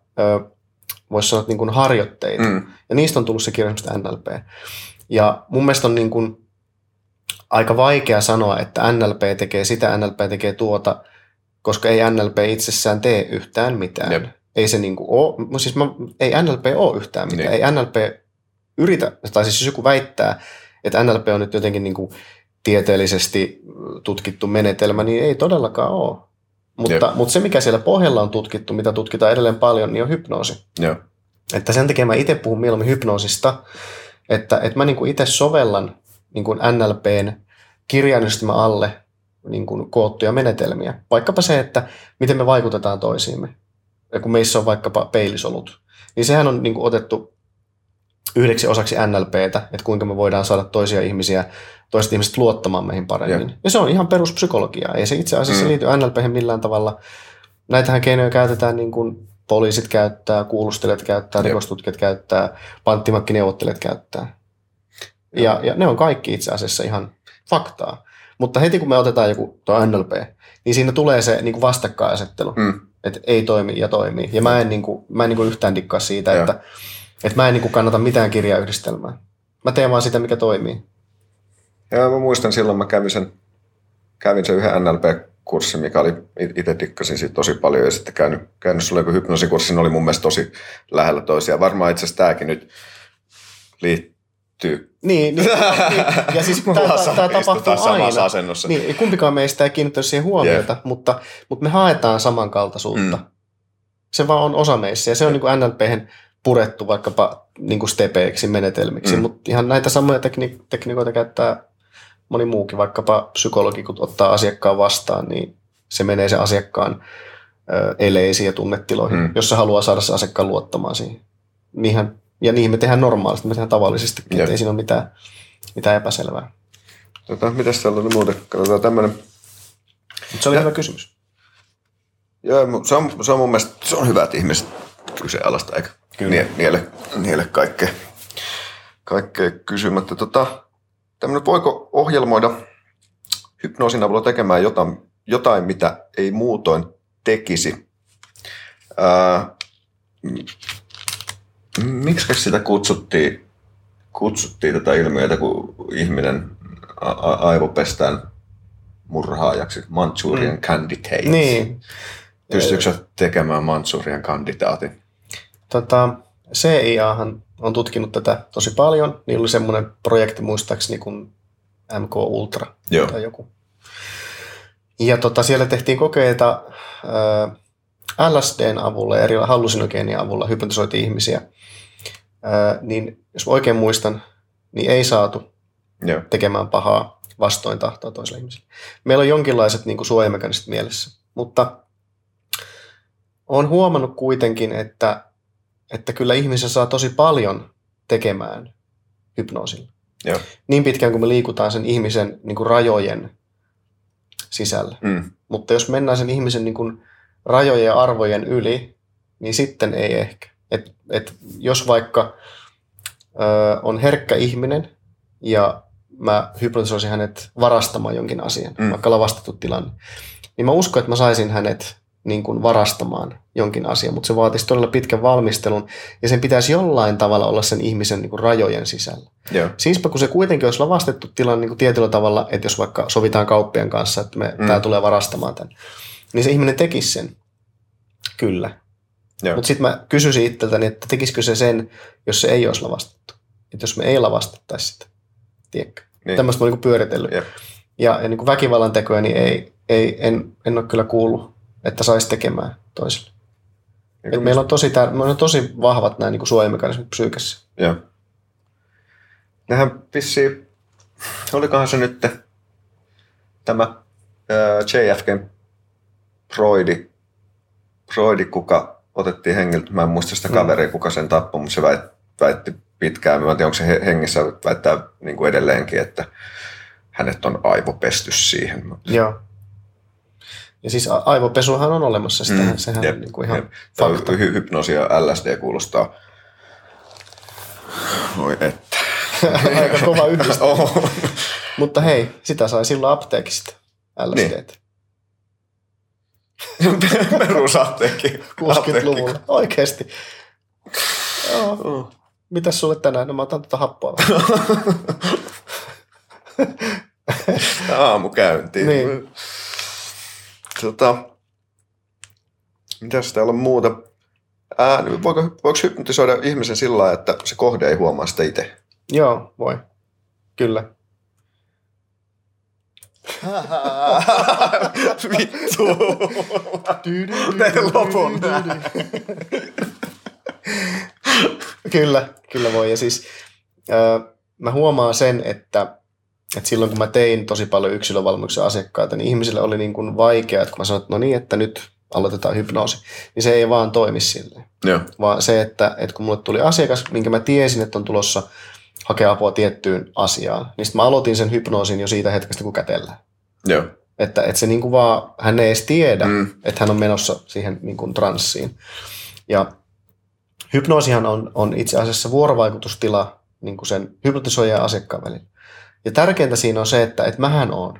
voisi sanoa, niin kuin harjoitteita. Mm. Ja niistä on tullut se kirjoitusta NLP. Ja mun mielestä on niin kuin aika vaikea sanoa, että NLP tekee sitä, NLP tekee tuota, koska ei NLP itsessään tee yhtään mitään. Jep. Ei se niin kuin ole, siis mä, ei NLP ole yhtään mitään. Niin. Ei NLP yritä, tai siis jos joku väittää, että NLP on nyt jotenkin niin kuin tieteellisesti tutkittu menetelmä, niin ei todellakaan ole. Mutta, Jep. mutta se, mikä siellä pohjalla on tutkittu, mitä tutkitaan edelleen paljon, niin on hypnoosi. Joo. Että sen takia mä itse puhun mieluummin hypnoosista, että, että mä niin itse sovellan niin kuin NLPn kirjainystämän alle niin kuin koottuja menetelmiä. Vaikkapa se, että miten me vaikutetaan toisiimme. Ja kun meissä on vaikkapa peilisolut, niin sehän on niin kuin otettu yhdeksi osaksi NLPtä, että kuinka me voidaan saada toisia ihmisiä, toiset ihmiset luottamaan meihin paremmin. Jep. Ja se on ihan peruspsykologiaa. Ei se itse asiassa Mm. liity NLPhen millään tavalla. Näitähän keinoja käytetään niin kuin poliisit käyttää, kuulustelijat käyttää, Jep. rikostutkijat käyttää, panttimakkineuvottelijat käyttää. Ja, ja ne on kaikki itse asiassa ihan faktaa. Mutta heti kun me otetaan joku tuo NLP, niin siinä tulee se niin kuin vastakkainasettelu, Mm. että ei toimi ja toimii. Ja mä en, niin kuin, mä en niin kuin yhtään dikkaa siitä, Joo. että, että mä en niin kannata mitään kirjayhdistelmää. Mä teen vaan sitä, mikä toimii. Ja mä muistan silloin, mä kävin sen, kävin sen yhden NLP-kurssin, mikä oli, itse dikkasin siitä tosi paljon ja sitten käynyt, käynyt sulle joku hypnoosikurssi, ne oli mun mielestä tosi lähellä toisiaan. Varmaan itse asiassa tämäkin nyt liittyy. Niin, niin, niin. ja siis tämä tapahtuu aina. asennossa. Niin, kumpikaan meistä ei kiinnittänyt siihen huomiota, mutta, mutta me haetaan samankaltaisuutta. Mm. Se vaan on osa meissä ja se on niin kuin NLPhen purettu vaikkapa niin kuin stepeiksi, menetelmiksi, Mm. mutta ihan näitä samoja tekni- tekniikoita käyttää moni muukin, vaikkapa psykologi, kun ottaa asiakkaan vastaan, niin se menee se asiakkaan ö, eleisiin ja tunnetiloihin, Mm. jos se haluaa saada se asiakkaan luottamaan siihen. Niinhän, ja niihin me tehdään normaalisti, me tehdään tavallisesti, että ei siinä ole mitään, mitään epäselvää. Tota, mitäs täällä oli muuten? Katsotaan tämmönen. Mutta se oli Ja- hyvä kysymys. Joo, se on, se on mun mielestä se on hyvä, että ihmiset kyseenalaista eikä Kyllä. nie, niele, niele kaikkea, kaikkea kysymättä. Tota, tämmönen, voiko ohjelmoida hypnoosin avulla tekemään jotain, jotain mitä ei muutoin tekisi? Ää, miksi sitä kutsuttiin, kutsuttiin tätä ilmiötä, kun ihminen a- a- aivopestään murhaajaksi, Manchurian Mm. candidate. Niin, Pystyykö tekemään Manchurian kandidaatin? Tota, CIAhan on tutkinut tätä tosi paljon. Niillä oli semmoinen projekti muistaakseni kuin MK Ultra Joo. tai joku. Ja tota, siellä tehtiin kokeita ää, LSDn avulla ja eri hallusinogeenien avulla hypnotisoitiin ihmisiä. Ää, niin jos oikein muistan, niin ei saatu Joo. tekemään pahaa vastoin tahtoa toiselle ihmiselle. Meillä on jonkinlaiset niin kuin suojamekanismit mielessä, mutta olen huomannut kuitenkin, että, että kyllä ihmisen saa tosi paljon tekemään hypnoosilla. Joo. Niin pitkään kuin me liikutaan sen ihmisen niin kuin rajojen sisällä. Mm. Mutta jos mennään sen ihmisen niin kuin rajojen ja arvojen yli, niin sitten ei ehkä. Et, et jos vaikka ö, on herkkä ihminen ja mä hypnotisoisin hänet varastamaan jonkin asian, Mm. vaikka lavastettu tilanne, niin mä uskon, että mä saisin hänet niin kuin varastamaan jonkin asian, mutta se vaatisi todella pitkän valmistelun ja sen pitäisi jollain tavalla olla sen ihmisen niin kuin rajojen sisällä. Joo. Siispä kun se kuitenkin olisi lavastettu tilanne niin kuin tietyllä tavalla, että jos vaikka sovitaan kauppien kanssa, että me, Mm. tämä tulee varastamaan tämän, niin se ihminen tekisi sen. Kyllä. Mutta sitten mä kysyisin itseltäni, että tekisikö se sen, jos se ei olisi lavastettu. Että jos me ei lavastettaisi sitä. Tiedätkö? Niin. Tämmöistä mä oon niin pyöritellyt. Jep. Ja, ja niin väkivallan tekoja, niin ei, ei, en, en ole kyllä kuullut, että saisi tekemään toiselle. Et meillä, on tosi tär- meillä on tosi vahvat nämä niin suojamekanismit psyykessä. Joo. Nehän vissiin, olikohan se nyt tämä ää, JFK Broidi, Broidi, kuka otettiin hengiltä, mä en muista sitä Mm. kaveria, kuka sen tappoi, mutta se väit, väitti pitkään, mä en tiedä, onko se he- hengissä, väittää niin kuin edelleenkin, että hänet on aivopesty siihen. mutta- Joo. Ja siis aivopesuhan on olemassa, sitä, mm, sehän jep, on niin kuin ihan jep. fakta. Hy- hypnoosi ja LSD kuulostaa. Voi että. Aika kova yhdistelmä. On. Mutta hei, sitä sai silloin apteekista. LSD. Perusapteekki. 60-luvulla. Oikeesti. Joo. Mm. Mitäs sulle tänään? No mä otan tuota happoa. Aamukäyntiin. Niin. Tota, mitäs täällä on muuta? Ää, niin voiko, voiko hypnotisoida ihmisen sillä lailla, että se kohde ei huomaa sitä itse? Joo, voi. Kyllä. Vittu. Teen lopun kyllä, kyllä voi. Ja siis öö, mä huomaan sen, että, että silloin kun mä tein tosi paljon yksilövalmennuksen asiakkaita, niin ihmisille oli niin kuin vaikea, että kun mä sanoin, että no niin, että nyt aloitetaan hypnoosi, niin se ei vaan toimi silleen. Joo. Vaan se, että, että kun mulle tuli asiakas, minkä mä tiesin, että on tulossa hakea apua tiettyyn asiaan, niin sitten mä aloitin sen hypnoosin jo siitä hetkestä, kun kätellään. Joo. Että, että se niin kuin vaan, hän ei edes tiedä, mm. että hän on menossa siihen niin kuin transsiin. Ja hypnoosihan on, on itse asiassa vuorovaikutustila niin kuin sen hypnotisoijan ja asiakkaan välillä. Ja tärkeintä siinä on se, että, että mähän on.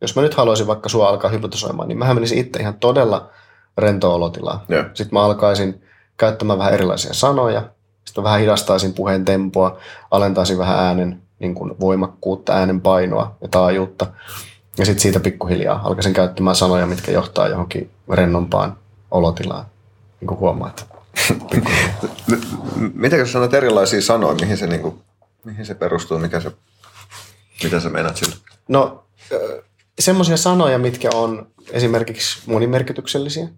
Jos mä nyt haluaisin vaikka sua alkaa hypnotisoimaan, niin mähän menisin itse ihan todella rentoa olotilaa. Joo. Sitten mä alkaisin käyttämään vähän erilaisia sanoja, sitten vähän hidastaisin puheen tempoa, alentaisin vähän äänen niin kuin voimakkuutta, äänen painoa ja taajuutta. Ja sitten siitä pikkuhiljaa alkaisin käyttämään sanoja, mitkä johtaa johonkin rennompaan olotilaan. Niin kuin huomaat. Mitä sä sanot erilaisia sanoja, mihin se, niinku, mihin se perustuu, mikä se, mitä sä meinaat sillä? No, semmoisia sanoja, mitkä on esimerkiksi monimerkityksellisiä.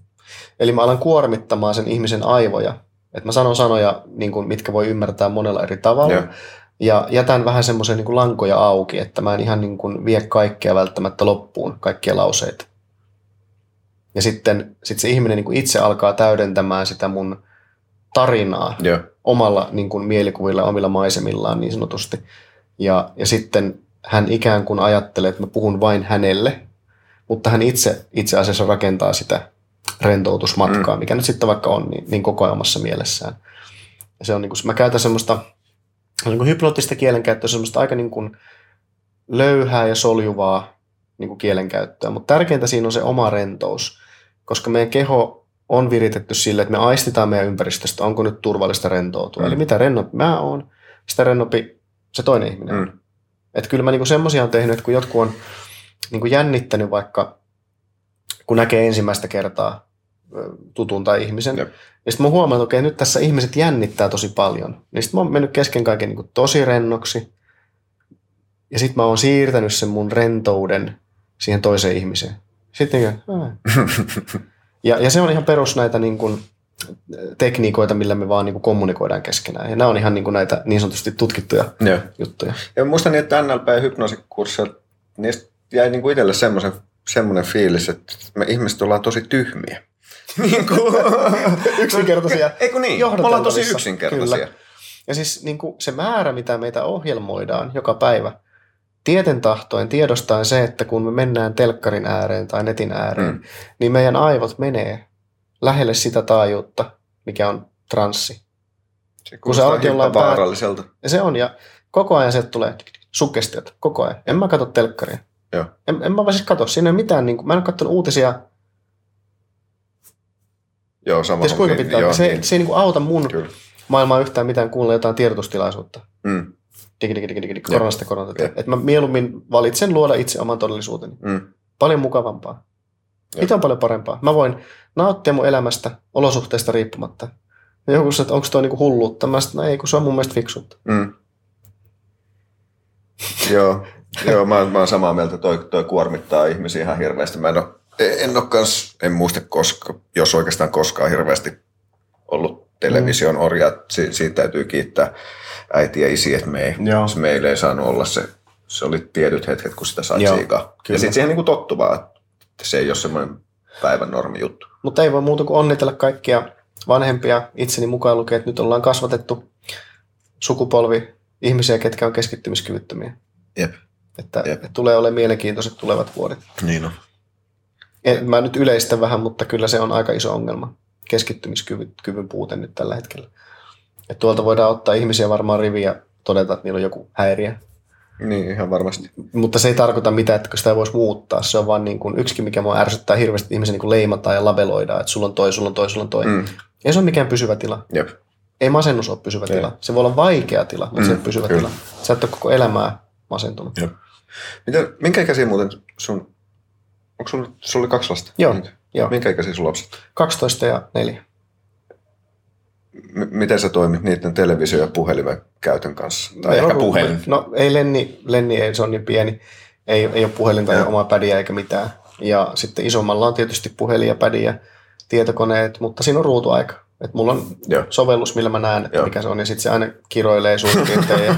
Eli mä alan kuormittamaan sen ihmisen aivoja. Että mä sanon sanoja, niin kuin, mitkä voi ymmärtää monella eri tavalla. Joo. Ja jätän vähän semmoisia niin lankoja auki, että mä en ihan niin kuin vie kaikkea välttämättä loppuun, kaikkia lauseita. Ja sitten sit se ihminen niin kuin itse alkaa täydentämään sitä mun tarinaa Joo. omalla niin kuin mielikuvilla, omilla maisemillaan niin sanotusti. Ja, ja sitten hän ikään kuin ajattelee, että mä puhun vain hänelle, mutta hän itse itse asiassa rakentaa sitä rentoutusmatkaa, mikä nyt sitten vaikka on niin, niin koko ajan omassa mielessään. Ja se on niin kuin, mä käytän semmoista niin kuin hypnoottista kielenkäyttöä, semmoista aika niin kuin löyhää ja soljuvaa niin kuin kielenkäyttöä, mutta tärkeintä siinä on se oma rentous, koska meidän keho on viritetty sille, että me aistitaan meidän ympäristöstä, onko nyt turvallista rentoutua. Mm. Eli mitä rennompi mä oon, sitä rennompi se toinen ihminen. Mm. Että kyllä mä niinku semmoisia on tehnyt, että kun jotkut on niinku jännittänyt vaikka, kun näkee ensimmäistä kertaa tutun tai ihmisen, Jep. ja sitten mä huomaan, että okei, nyt tässä ihmiset jännittää tosi paljon. Niin sitten mä oon mennyt kesken kaiken niinku tosi rennoksi, ja sitten mä oon siirtänyt sen mun rentouden siihen toiseen ihmiseen. Sitten niin, ja, ja se on ihan perus näitä niin kuin, tekniikoita, millä me vaan niin kuin kommunikoidaan keskenään. Ja nämä on ihan niin kuin näitä niin sanotusti tutkittuja Joo. juttuja. Ja muistan niin, että NLP-hypnoosikursseilla niistä jäi niinku itselle semmoisen semmoinen fiilis, että me ihmiset ollaan tosi tyhmiä. niin kuin... Yksinkertaisia. Eikö niin? Me ollaan tosi yksinkertaisia. Kyllä. Ja siis niin kuin se määrä, mitä meitä ohjelmoidaan joka päivä, tieten tahtoen, tiedostaen se, että kun me mennään telkkarin ääreen tai netin ääreen, Mm. niin meidän aivot menee lähelle sitä taajuutta, mikä on transsi. Se Kun sä kuulostaa oot jollain vaaralliselta. Ja se on, ja koko ajan sieltä tulee suggestiota, koko ajan. En mä katso telkkaria. Joo. En, en mä vaan siis katso, siinä ei mitään, niin kuin, mä en ole katsonut uutisia, Joo, sama ties kuinka pitkään. Joo, se, niin. se ei niin kuin auta mun Kyllä. maailmaa yhtään mitään kuunnella jotain tiedotustilaisuutta. Mm. Digi, digi, digi, digi, koronasta koronasta. Jep. Että mä mieluummin valitsen luoda itse oman todellisuuteni. Mm. Paljon mukavampaa. Mitä on paljon parempaa? Mä voin nauttia mun elämästä olosuhteista riippumatta. Ja joku sanoo, että onko toi niinku hulluutta? Mä sanoin, no ei, kun se on mun mielestä fiksuutta. Mm. Joo, joo mä, mä oon samaa mieltä, toi, toi kuormittaa ihmisiä ihan hirveästi. Mä en, oo, en, oo kans, en muista koska, jos oikeastaan koskaan hirveästi ollut television Mm. orja. Si, siitä täytyy kiittää äiti ja isi, että me ei, meillä ei saanut olla se. Se oli tietyt hetket, kun sitä sai siikaa. Ja sitten siihen niin tottu vaan, että se ei ole semmoinen päivän normi juttu. Mutta ei voi muuta kuin onnitella kaikkia vanhempia, itseni mukaan lukee, että nyt ollaan kasvatettu sukupolvi ihmisiä, ketkä on keskittymiskyvyttömiä. Jep. Että, Jep. että tulee olemaan mielenkiintoiset tulevat vuodet. Niin on. En, mä nyt yleistän vähän, mutta kyllä se on aika iso ongelma. Keskittymiskyvyn kyvyn puute nyt tällä hetkellä. Et tuolta voidaan ottaa ihmisiä varmaan riviä ja todeta, että niillä on joku häiriö. Niin, ihan varmasti. Mutta se ei tarkoita mitään, että sitä voisi muuttaa. Se on vaan niin kuin, yksikin, mikä mua ärsyttää hirveästi, että ihmisen niin kuin leimataan ja labeloidaan, että sulla on toi, sulla on toi, sulla on toi. Mm. Ei se ole mikään pysyvä tila. Jep. Ei masennus ole pysyvä Ei. tila. Se voi olla vaikea tila, mutta mm, se on pysyvä kyllä. tila. Sä et ole koko elämää masentunut. Jep. Miten, minkä ikäisiä muuten sun, onko sulla, sulla oli kaksi lasta? Joo, Nyt? joo. Minkä ikäisiä sun lapset? 12 ja 4. M- miten sä toimit niiden televisio- ja puhelimen käytön kanssa? Tai Meillä ehkä puhelin. No ei Lenni, Lenni ei, se on niin pieni. Ei, ei ole puhelinta Joo. omaa pädiä eikä mitään. Ja sitten isommalla on tietysti puhelin ja pädi ja tietokoneet, mutta siinä on ruutuaika. Et mulla on Joo. sovellus, millä mä näen, että Joo. mikä se on, ja sitten se aina kiroilee suurin piirtein ja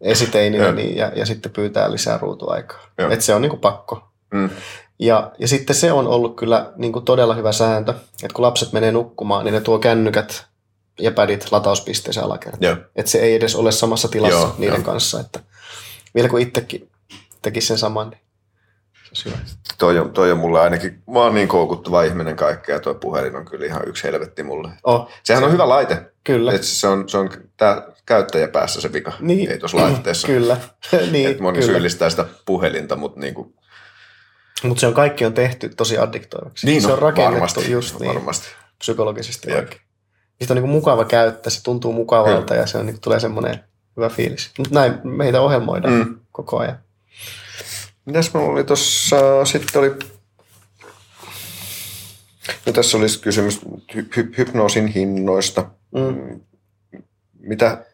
esiteininä Joo. niin, ja, ja sitten pyytää lisää ruutuaikaa. Joo. Et se on niinku pakko. Mm. Ja, ja sitten se on ollut kyllä niin kuin todella hyvä sääntö, että kun lapset menee nukkumaan, niin ne tuo kännykät ja pädit latauspisteeseen alakertaan. Joo. Että se ei edes ole samassa tilassa Joo, niiden joo. kanssa. Että vielä kun itsekin tekisi sen saman, niin se olisi hyvä. Toi on, toi on mulle ainakin, mä oon niin koukuttava ihminen kaikkea, tuo puhelin on kyllä ihan yksi helvetti mulle. Oh, Sehän on hyvä laite, kyllä. että se on, se on tää käyttäjäpäässä se vika, Niin. ei tuossa laitteessa. Kyllä. niin, Et moni kyllä. syyllistää sitä puhelinta, mutta niin kuin, Mutta se on kaikki on tehty tosi addiktoivaksi. niin se on on, rakennettu varmasti, just niin, varmasti. psykologisesti Jep. oikein. Sitä on niin mukava käyttää, se tuntuu mukavalta ja se on, niin tulee semmoinen hyvä fiilis. Mutta näin meitä ohjelmoidaan Mm. koko ajan. Mitäs mulla oli tuossa, sitten oli, no tässä olisi kysymys hy- hy- hypnoosin hinnoista. Mm. Mitä,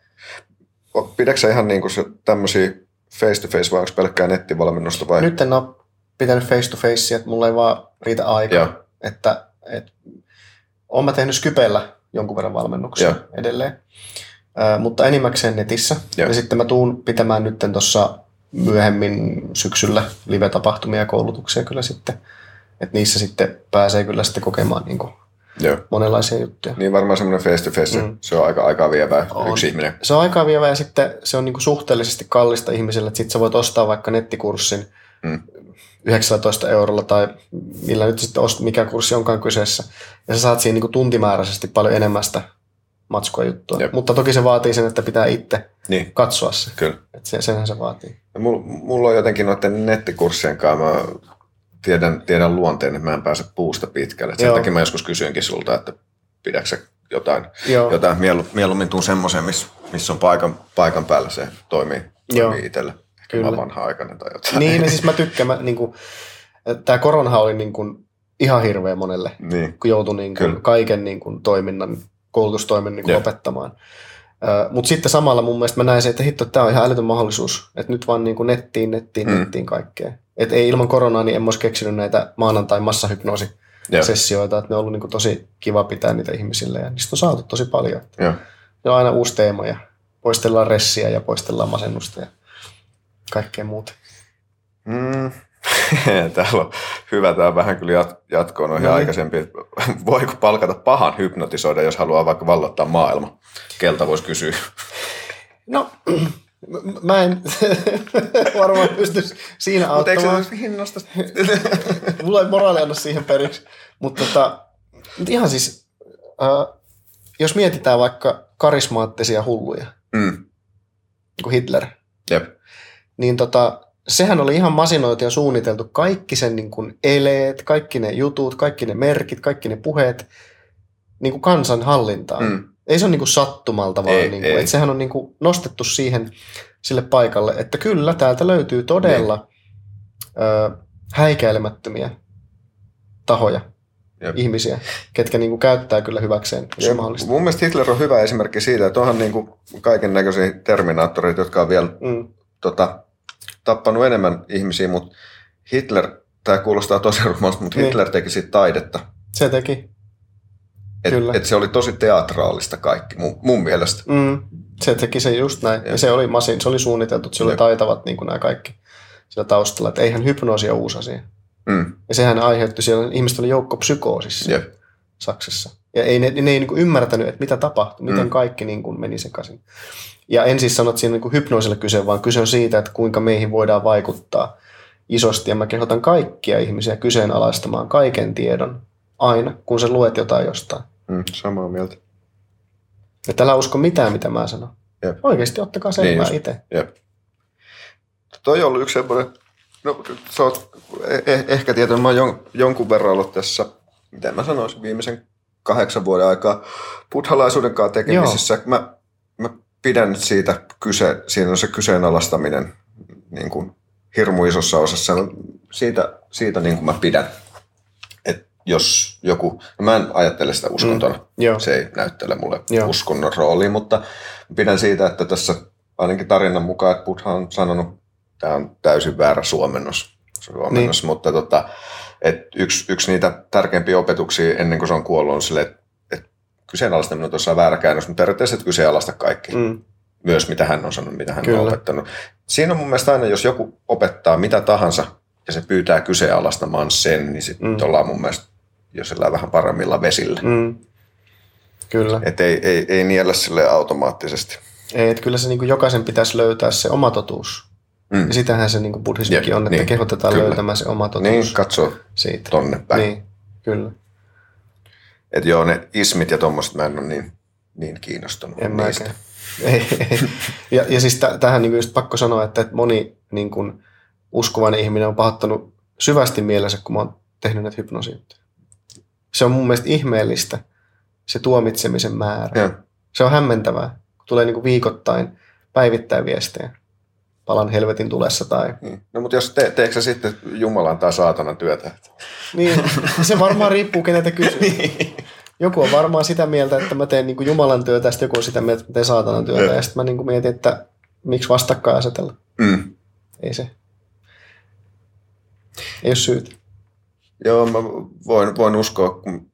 pidätkö ihan niin kuin se tämmöisiä face to face vai onko pelkkää nettivalmennusta vai? Nyt en ole pitänyt face to face, että mulla ei vaan riitä aikaa. Että, et, olen mä tehnyt Skypellä jonkun verran valmennuksia Joo. edelleen, Ö, mutta enimmäkseen netissä. Joo. Ja sitten mä tuun pitämään nyt tuossa myöhemmin syksyllä live-tapahtumia ja koulutuksia kyllä sitten. Että niissä sitten pääsee kyllä sitten kokemaan niin kuin Joo. monenlaisia juttuja. Niin varmaan semmoinen face to face, Mm. se on aika aikaa vievää On. yksi ihminen. Se on aikaa vievää ja sitten se on niinku suhteellisesti kallista ihmiselle, että sitten sä voit ostaa vaikka nettikurssin Mm. 19 eurolla tai millä nyt sitten ost, mikä kurssi onkaan kyseessä. Ja sä saat siinä niinku tuntimääräisesti paljon enemmän sitä matskua juttua. Jep. Mutta toki se vaatii sen, että pitää itse Niin, katsoa se. kyllä. Et se senhän se vaatii. Ja Mulla, mulla on jotenkin noiden nettikurssien kanssa, mä tiedän, tiedän luonteen, että mä en pääse puusta pitkälle. Et Sen Joo. takia mä joskus kysyinkin sulta, että pidätkö sä jotain, Joo, jotain mielu, mieluummin tuun semmoiseen, missä, missä on paikan, paikan päällä se toimii, toimii itselle. Kyllä. vanha-aikainen tai jotain. niin ja siis mä tykkään. Mä, niinku, Tämä koronahan oli niinku ihan hirveä monelle, niin. kun joutui niinku Kyllä. kaiken niinku toiminnan, koulutustoiminnan niinku Jep. lopettamaan. Mutta sitten samalla mun mielestä mä näin se, että hitto, tämä on ihan älytön mahdollisuus, että nyt vaan niinku nettiin, nettiin, Mm. nettiin kaikkea. Et ei ilman koronaa, niin en olisi keksinyt näitä maanantai massahypnoosisessioita, että ne on ollut niinku tosi kiva pitää niitä ihmisille ja niistä on saatu tosi paljon. Joo. Ne on aina uusi teema ja poistellaan ressiä ja poistellaan masennusta ja kaikkea muuta. Mm. Täällä on hyvä, tämä on vähän kyllä jat- jatkoa noihin No aikaisempiin. Voiko palkata pahan hypnotisoida, jos haluaa vaikka vallottaa maailma? Kelta voisi kysyä. No, mä en varmaan pysty siinä Mutta eikö se auttamaan. Mulla ei moraali anna siihen periksi. Mutta tota, mut ihan siis, äh, jos mietitään vaikka karismaattisia hulluja, mm. niin kuin Hitler, Jep. Niin tota, sehän oli ihan masinoitu ja suunniteltu. Kaikki sen niin kuin eleet, kaikki ne jutut, kaikki ne merkit, kaikki ne puheet niin kuin kansan hallintaan. Mm. Ei se ole niin kuin sattumalta, vaan Ei, niin kuin, ei. että sehän on niin kuin nostettu siihen sille paikalle, että kyllä täältä löytyy todella Niin. ö, häikäilemättömiä tahoja, Jep. ihmisiä, ketkä niin kuin käyttää kyllä hyväkseen, jos on mahdollista. mun mielestä Hitler on hyvä esimerkki siitä, että onhan niin kaiken näköisiä terminaattoreita, jotka on vielä Mm. tota, tappanut enemmän ihmisiä, mutta Hitler, tämä kuulostaa tosi rumalta, mutta Niin. Hitler teki siitä taidetta. Se teki. Et, Kyllä. et se oli tosi teatraalista kaikki mun, mun mielestä. Mm. Se teki se just näin. Ja Jep. se oli, masin, se oli suunniteltu, että sillä oli taitavat niin kuin nämä kaikki sillä taustalla. Että eihän hypnoosi ole uusi asia. Mm. Ja sehän aiheutti siellä, ihmiset oli joukko psykoosissa Jep. Saksassa. Ja ei, ne, ne ei niin kuin ymmärtänyt, että mitä tapahtui, miten Mm. kaikki niin kuin meni sekaisin. Ja en siis sano, että siinä on niin hypnoosilla kyse, vaan kyse on siitä, että kuinka meihin voidaan vaikuttaa isosti. Ja mä kehotan kaikkia ihmisiä kyseenalaistamaan kaiken tiedon aina, kun sä luet jotain jostain. Mm. Samaa mieltä. Että älä usko mitään, mitä mä sanon. Jep. Oikeasti ottakaa Niin selvää just. itse. Jep. Toi on ollut yksi semmoinen, no sä oot eh- ehkä tietoinen, mä oon jon, jonkun verran ollut tässä, miten mä sanoisin, viimeisen kahdeksan vuoden aikaa buddhalaisuuden kanssa tekemisissä. Mä, mä pidän siitä kyse, siinä on se kyseenalaistaminen niin kuin hirmu isossa osassa. Siitä, siitä niin kuin mä pidän. Et jos joku, no mä en ajattele sitä uskontona. Mm. Joo. Se ei näyttele mulle Joo. uskonnon roolia, mutta pidän siitä, että tässä ainakin tarinan mukaan, että Buddha on sanonut, tämä on täysin väärä suomennos, suomennos niin. mutta tota, et yksi, yksi niitä tärkeimpiä opetuksia ennen kuin se on kuollut on sille, että kyseenalaistaminen on tuossa väärä käännös, mutta periaatteessa et kyseenalaista kaikki. Mm. Myös mitä hän on sanonut, mitä hän Kyllä. on opettanut. Siinä on mun mielestä aina, jos joku opettaa mitä tahansa ja se pyytää kyseenalaistamaan sen, niin sitten Mm. ollaan mun mielestä jo sillä vähän paremmilla vesillä. Mm. Kyllä. Että ei, ei, ei niellä sille automaattisesti. Ei, että kyllä se niin jokaisen pitäisi löytää se oma totuus. Mm. Ja sitähän se niin buddhismikin Jep, on, että niin, kehotetaan kyllä. löytämään se oma totuus Niin, katso siitä. tonne päin. Niin. Niin, kyllä. Että joo, ne ismit ja tommoset mä en ole niin, niin kiinnostunut En niistä. mäkään. Ei, ei. Ja, ja siis täh- tähän niin just pakko sanoa, että, että moni niin kuin uskovainen ihminen on pahoittanut syvästi mielensä, kun mä oon tehnyt näitä hypnoosijuttuja. Se on mun mielestä ihmeellistä, se tuomitsemisen määrä. Ja, Se on hämmentävää, kun tulee niin kuin viikoittain päivittäin viestejä. Palan helvetin tulessa tai... niin. No mutta jos te, teekö sä sitten Jumalan tai saatanan työtä? Niin, se varmaan riippuu keneltä kysyy. Joku on varmaan sitä mieltä, että mä teen niin kuin Jumalan työtä, ja sitten joku on sitä mieltä, että mä teen saatanan työtä. Ja sitten mä niin kuin mietin, että miksi vastakkain asetella. Mm. Ei se. Ei ole syytä. Joo, mä voin, voin uskoa, kun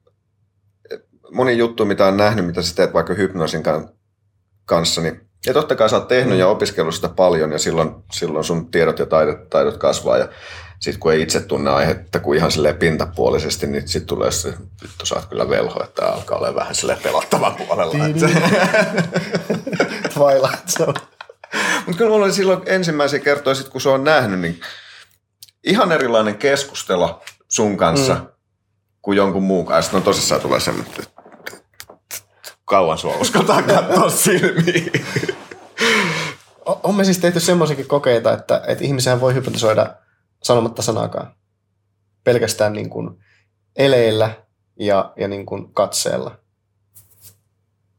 moni juttu, mitä on nähnyt, mitä sä teet vaikka hypnoosin kan- kanssa, niin ja totta kai sä oot tehnyt ja opiskellut sitä paljon ja silloin, silloin sun tiedot ja taidot, taidot kasvaa ja sitten kun ei itse tunne aihetta kuin ihan silleen pintapuolisesti, niin sitten tulee se, vittu sä oot kyllä velho, että alkaa olla vähän silleen pelottavan puolella. Että Twilight Zone. Mutta kyllä mulla oli silloin ensimmäisiä kertoja, sit kun se on nähnyt, niin ihan erilainen keskustelu sun kanssa mm. kuin jonkun muun kanssa. Sitten on tosissaan tulee semmoinen, että kauan sua uskotaan katsoa silmiin. O- On me siis tehty semmoisiakin kokeita, että, että ihmisiä voi hypnotisoida sanomatta sanakaan. Pelkästään niin kuin eleillä ja, ja niin kuin katseella.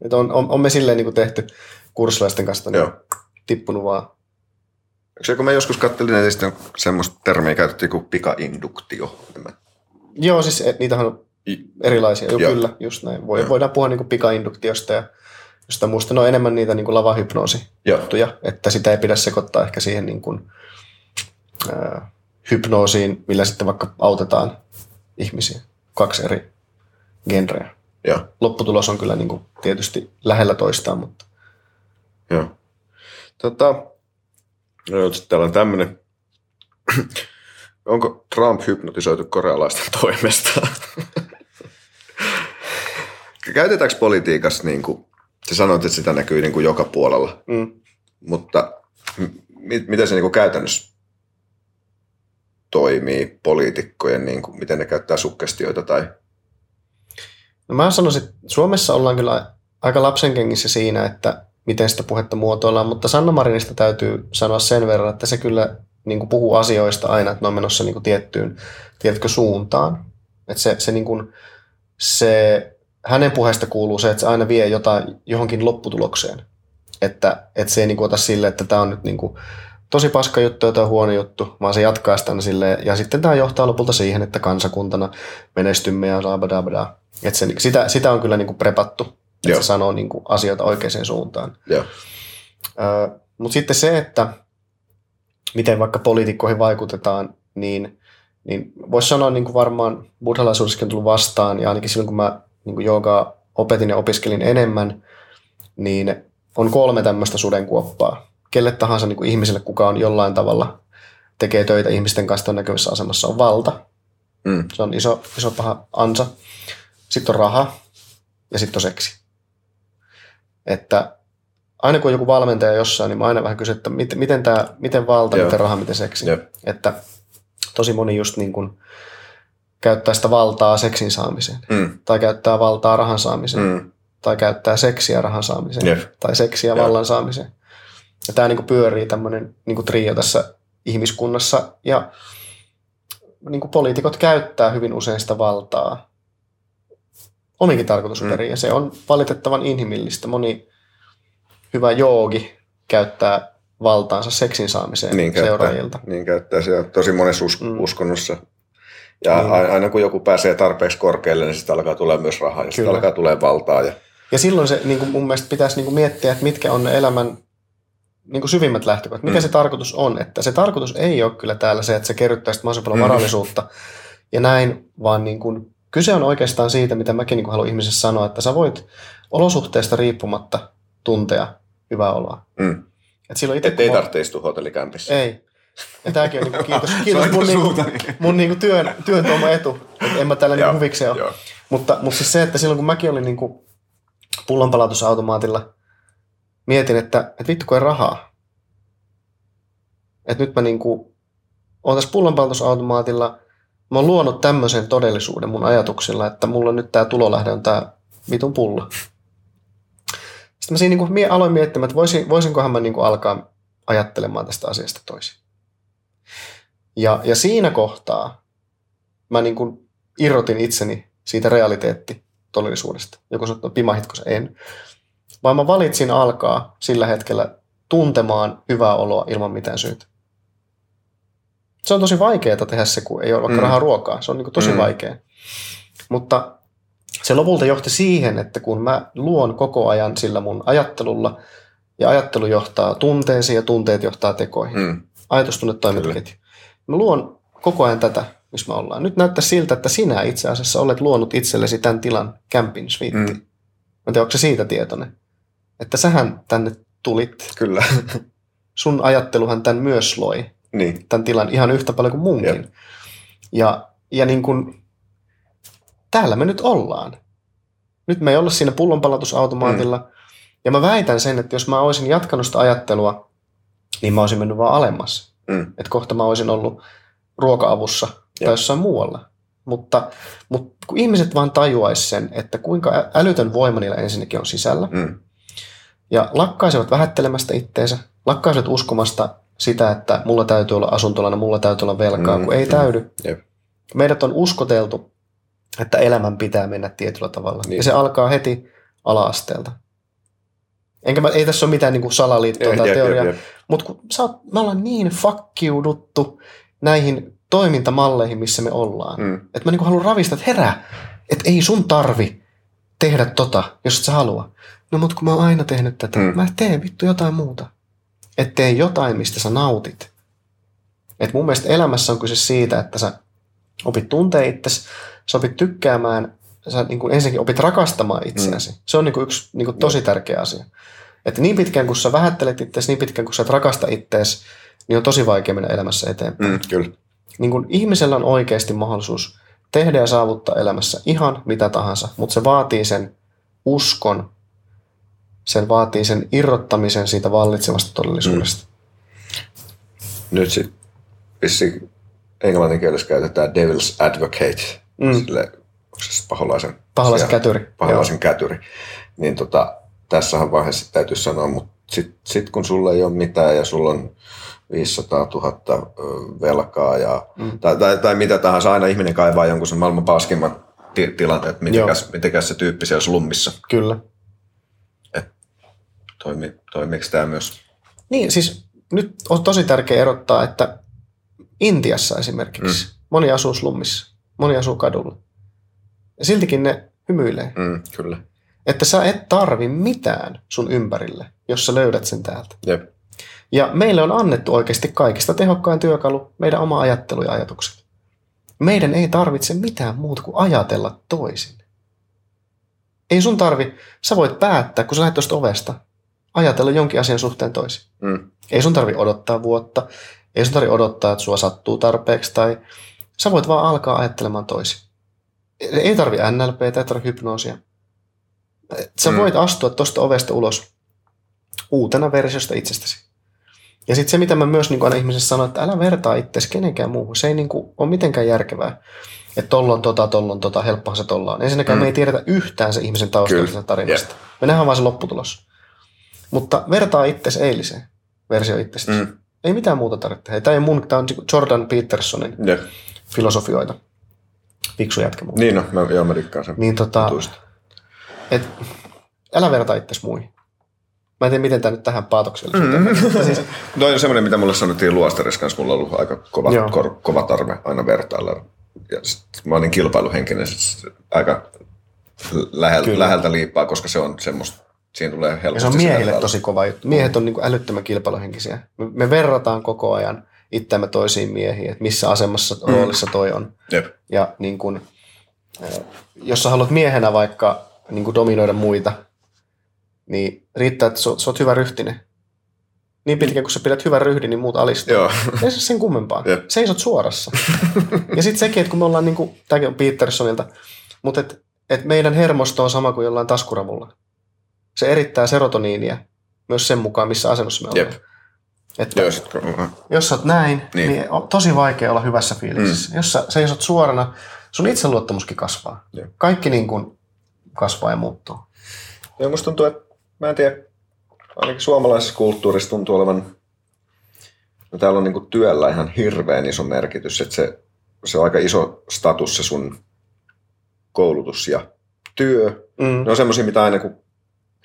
Et on, on, on me silleen niin kuin tehty kurssilaisten kanssa, niin Joo. tippunut vaan. Eikö se, kun mä joskus kattelin netistä semmoista termiä käytettiin kuin pikainduktio. Joo, siis et, niitähän on erilaisia. Joo, Joo. kyllä, just näin. Voi, voidaan puhua niin kuin pikainduktiosta ja jostain muusta. No enemmän niitä niin kuin lavahypnoosi Joo. juttuja, että sitä ei pidä sekoittaa ehkä siihen niin kuin, ää, hypnoosiin, millä sitten vaikka autetaan ihmisiä. Kaksi eri genreä. Joo. Lopputulos on kyllä niin kuin tietysti lähellä toistaan, mutta Joo. Tota, no, sitten täällä on tämmöinen. Onko Trump hypnotisoitu korealaisten toimesta? Käytetäänkö politiikassa, niin kuin, sä sanoit, että sitä näkyy niin kuin joka puolella, mm. mutta m- miten se niin kuin käytännössä toimii poliitikkojen, niin kuin, miten ne käyttää sukkestioita tai... No mä sanoisin, että Suomessa ollaan kyllä aika lapsenkengissä siinä, että miten sitä puhetta muotoillaan, mutta Sanna Marinista täytyy sanoa sen verran, että se kyllä niin kuin puhuu asioista aina, että ne on menossa niin kuin tiettyyn, tiedätkö, suuntaan. Että se, se, niin kuin, se, hänen puheesta kuuluu se, että se aina vie jotain johonkin lopputulokseen. Että, että se ei niin kuin ota sille, että tämä on nyt niin kuin tosi paska juttu on huono juttu, vaan se jatkaa sitä silleen, ja sitten tämä johtaa lopulta siihen, että kansakuntana menestymme ja bla että se, sitä, sitä on kyllä niin kuin prepattu, että Joo. se sanoo niin kuin asioita oikeaan suuntaan. Joo. Mutta sitten se, että miten vaikka poliitikkoihin vaikutetaan, niin, niin voisi sanoa niin kuin varmaan buddhalaisuudessakin on tullut vastaan, ja ainakin silloin kun mä niin joogaa opetin ja opiskelin enemmän, niin on kolme tämmöistä sudenkuoppaa. Kelle tahansa niin kuin ihmiselle, kuka on jollain tavalla tekee töitä ihmisten kanssa on näkyvissä asemassa, on valta. Mm. Se on iso, iso paha ansa. Sitten on raha ja sitten on seksi. Että aina kun on joku valmentaja jossain, niin mä aina vähän kysyn, että miten, miten, tää, miten valta, Joo. miten raha, miten seksi. Jep. Että tosi moni just niin kuin käyttää sitä valtaa seksin saamiseen. Mm. Tai käyttää valtaa rahan saamiseen. Mm. Tai käyttää seksiä rahan saamiseen. Jep. Tai seksiä Joo. vallan saamiseen. Ja tämä niin pyörii tämmöinen niin trio tässä ihmiskunnassa. Ja niin kuin poliitikot käyttää hyvin usein sitä valtaa ominkin tarkoitusperiin. Mm. Ja se on valitettavan inhimillistä. Moni hyvä joogi käyttää valtaansa seksin saamiseen Niin käyttää, seuraajilta. niin käyttää se on tosi monessa us- mm. uskonnossa. Ja Niin. aina kun joku pääsee tarpeeksi korkealle, niin sitten alkaa tulee myös rahaa ja sitten alkaa tulee valtaa. Ja, Ja silloin se niin kuin mun mielestä pitäisi niin kuin miettiä, että mitkä on ne elämän niin kuin syvimmät lähtökohdat. Mikä Mm. se tarkoitus on? Että se tarkoitus ei ole kyllä täällä se, että se kerryttää sitten mahdollisimman paljon Mm. varallisuutta ja näin, vaan niin kuin, kyse on oikeastaan siitä, mitä mäkin niin kuin haluan ihmisessä sanoa, että sä voit olosuhteesta riippumatta tuntea hyvää oloa. mm. Et silloin itse, Et ei tarvitse istua hotellikämpissä. Ei. Ja tämäkin on niin kiitos, kiitos mun, niin kuin, mun niin kuin työn, työn tuoma etu. Että en mä tällä niin huvikseen ole. Mutta, mutta siis se, että silloin kun mäkin olin niin kuin pullonpalautusautomaatilla, mietin, että, että vittu kun ei rahaa. Että nyt mä niin kuin, oon tässä pullonpalautusautomaatilla, mä oon luonut tämmöisen todellisuuden mun ajatuksilla, että mulla on nyt tämä tulolähde on tämä vitun pullo. Sitten mä siinä niin kuin aloin miettimään, että voisin, voisinkohan mä niin kuin alkaa ajattelemaan tästä asiasta toisin. Ja, ja siinä kohtaa mä niin kuin irrotin itseni siitä realiteettitodellisuudesta. Joku sanoo, että pimahitko se en. Vaan mä valitsin alkaa sillä hetkellä tuntemaan hyvää oloa ilman mitään syytä. Se on tosi vaikeaa tehdä se, kun ei ole vaikka Mm. rahaa ruokaa. Se on niin kuin tosi Mm. mm. vaikea. Mutta se lopulta johti siihen, että kun mä luon koko ajan sillä mun ajattelulla, ja ajattelu johtaa tunteisiin ja tunteet johtaa tekoihin. Mm. Ajatustunne toimintaketju. Mä luon koko ajan tätä, missä me ollaan. Nyt näyttää siltä, että sinä itse asiassa olet luonut itsellesi tämän tilan camping suite. Mm. Mä en tiedä, onko se siitä tietoinen. Että sähän tänne tulit. Kyllä. Sun ajatteluhan tämän myös loi. niin. Tämän tilan ihan yhtä paljon kuin munkin. Jep. Ja, ja niin kuin, täällä me nyt ollaan. Nyt me ei olla siinä pullonpalautusautomaatilla. Mm. Ja mä väitän sen, että jos mä olisin jatkanut sitä ajattelua, niin mä olisin mennyt vaan alemmas. Mm. Että kohta mä olisin ollut ruoka-avussa tai jossain muualla. Mutta, mutta kun ihmiset vaan tajuaisi sen, että kuinka älytön voima niillä ensinnäkin on sisällä, Mm. ja lakkaisivat vähättelemästä itteensä, lakkaisivat uskomasta sitä, että mulla täytyy olla asuntolana, mulla täytyy olla velkaa, Mm, kun ei mm. täydy. Jep. Meidät on uskoteltu, että elämän pitää mennä tietyllä tavalla. Niin. Ja se alkaa heti ala-asteelta. Enkä mä, ei tässä ole mitään niin kuin salaliittoa tai Jep, teoriaa, mutta kun sä oot, me ollaan niin fakkiuduttu näihin toimintamalleihin, missä me ollaan. Mm. Että mä niinku haluan ravistaa, että herää, että ei sun tarvi tehdä tota, jos et sä halua. No mut kun mä oon aina tehnyt tätä, Mm. mä teen vittu jotain muuta. Et tee jotain, mistä sä nautit. Et mun mielestä elämässä on kyse siitä, että sä opit tuntee itsesi, sä opit tykkäämään, sä niin kuin ensinnäkin opit rakastamaan itseäsi. Mm. Se on niin kuin yksi niin kuin tosi tärkeä asia. Että niin pitkään kun sä vähättelet itseäsi, niin pitkään kun sä et rakasta itseäsi, niin on tosi vaikea mennä elämässä eteenpäin Mm. Kyllä. niin kun ihmisellä on oikeasti mahdollisuus tehdä ja saavuttaa elämässä ihan mitä tahansa, mutta se vaatii sen uskon, sen vaatii sen irrottamisen siitä vallitsevasta todellisuudesta. Nyt sitten vissiin englannin kielessä käytetään devil's advocate. Mm. Sille, se paholaisen, Paholaisen siellä- kätyri. paholaisen kätyri. Niin tota, tässähän vaiheessa täytyy sanoa, mutta sitten sit kun sulla ei ole mitään ja sulla on 500 000 ö, velkaa ja, Mm. tai, tai, tai, mitä tahansa, aina ihminen kaivaa jonkun sen maailman paskimman ti- tilanteen, että mitenkäs, mitenkäs se tyyppi siellä slummissa Kyllä. toimi, toimiiko tämä myös? Niin, siis nyt on tosi tärkeää erottaa, että Intiassa esimerkiksi mm. moni asuu slummissa, moni asuu kadulla. Ja siltikin ne hymyilee. Mm, kyllä. Että sä et tarvi mitään sun ympärille, jos sä löydät sen täältä. Jep. Ja meille on annettu oikeasti kaikista tehokkain työkalu meidän oma ajattelu ja ajatukset. Meidän ei tarvitse mitään muuta kuin ajatella toisin. Ei sun tarvi, sä voit päättää, kun sä lähdet tuosta ovesta, ajatella jonkin asian suhteen toisin. Mm. Ei sun tarvi odottaa vuotta, ei sun tarvi odottaa, että sua sattuu tarpeeksi, tai sä voit vaan alkaa ajattelemaan toisin. Ei tarvi NLP, ei tarvi hypnoosia. Sä Mm. voit astua tuosta ovesta ulos uutena versiosta itsestäsi. Ja sitten se, mitä mä myös niin aina ihmisessä sanon, että älä vertaa itseäsi kenenkään muuhun. Se ei niin kuin, ole mitenkään järkevää. Että tollon tota, tollon tota, helppohan se tolla on. Ensinnäkään Mm. me ei tiedetä yhtään se ihmisen taustallisesta tarinasta. Me nähdään vaan se lopputulos. Mutta vertaa itsesi eiliseen versio itsestäsi. Mm. Ei mitään muuta tarvitse. Tämä ei mun, tämä on Jordan Petersonin Jep. filosofioita. Fiksu jätkä mun. Niin no, mä, joo, mä dikkaan sen Niin tota, et, älä verta itsesi muihin. Mä en tiedä, miten tämä nyt tähän. Mm. menee, mutta siis, Toi on semmoinen, mitä mulle sanottiin luostarissa kanssa. Mulla on ollut aika kova, Joo. kor, kova tarve aina vertailla. Ja sit mä olin kilpailuhenkinen sit aika lähel, Kyllä. läheltä liippaa, koska se on semmoista, siinä tulee ja helposti se on miehille tosi kova juttu. Miehet on niin älyttömän kilpailuhenkisiä. Me, me verrataan koko ajan itseämme toisiin miehiin, että missä asemassa, Mm. roolissa toi on. Jep. Ja niin kuin, eh, jos sä haluat miehenä vaikka niin dominoida muita, niin riittää, että sä oot hyvä ryhtinen. Niin pitkään, kun sä pidät hyvän ryhdin, niin muut alistuu. Joo. Ei se sen kummempaa. Jep. Seisot suorassa. ja sitten sekin, että kun me ollaan, niin kuin, tämäkin on Petersonilta, mutta et, et meidän hermosto on sama kuin jollain taskuravulla. Se erittää serotoniinia myös sen mukaan, missä asennossa me ollaan. Jep. Että Joo, sit, jos sä oot näin, niin. Niin. niin on tosi vaikea olla hyvässä fiiliksessä. Mm. Jos sä seisot suorana, sun itseluottamuskin kasvaa. Jep. Kaikki niin kuin kasvaa ja muuttuu. Ja musta tuntuu, että mä en tiedä, ainakin suomalaisessa kulttuurissa tuntuu olevan, no täällä on niinku työllä ihan hirveän iso merkitys, että se, se on aika iso status se sun koulutus ja työ. Mm. Ne on semmoisia, mitä aina kun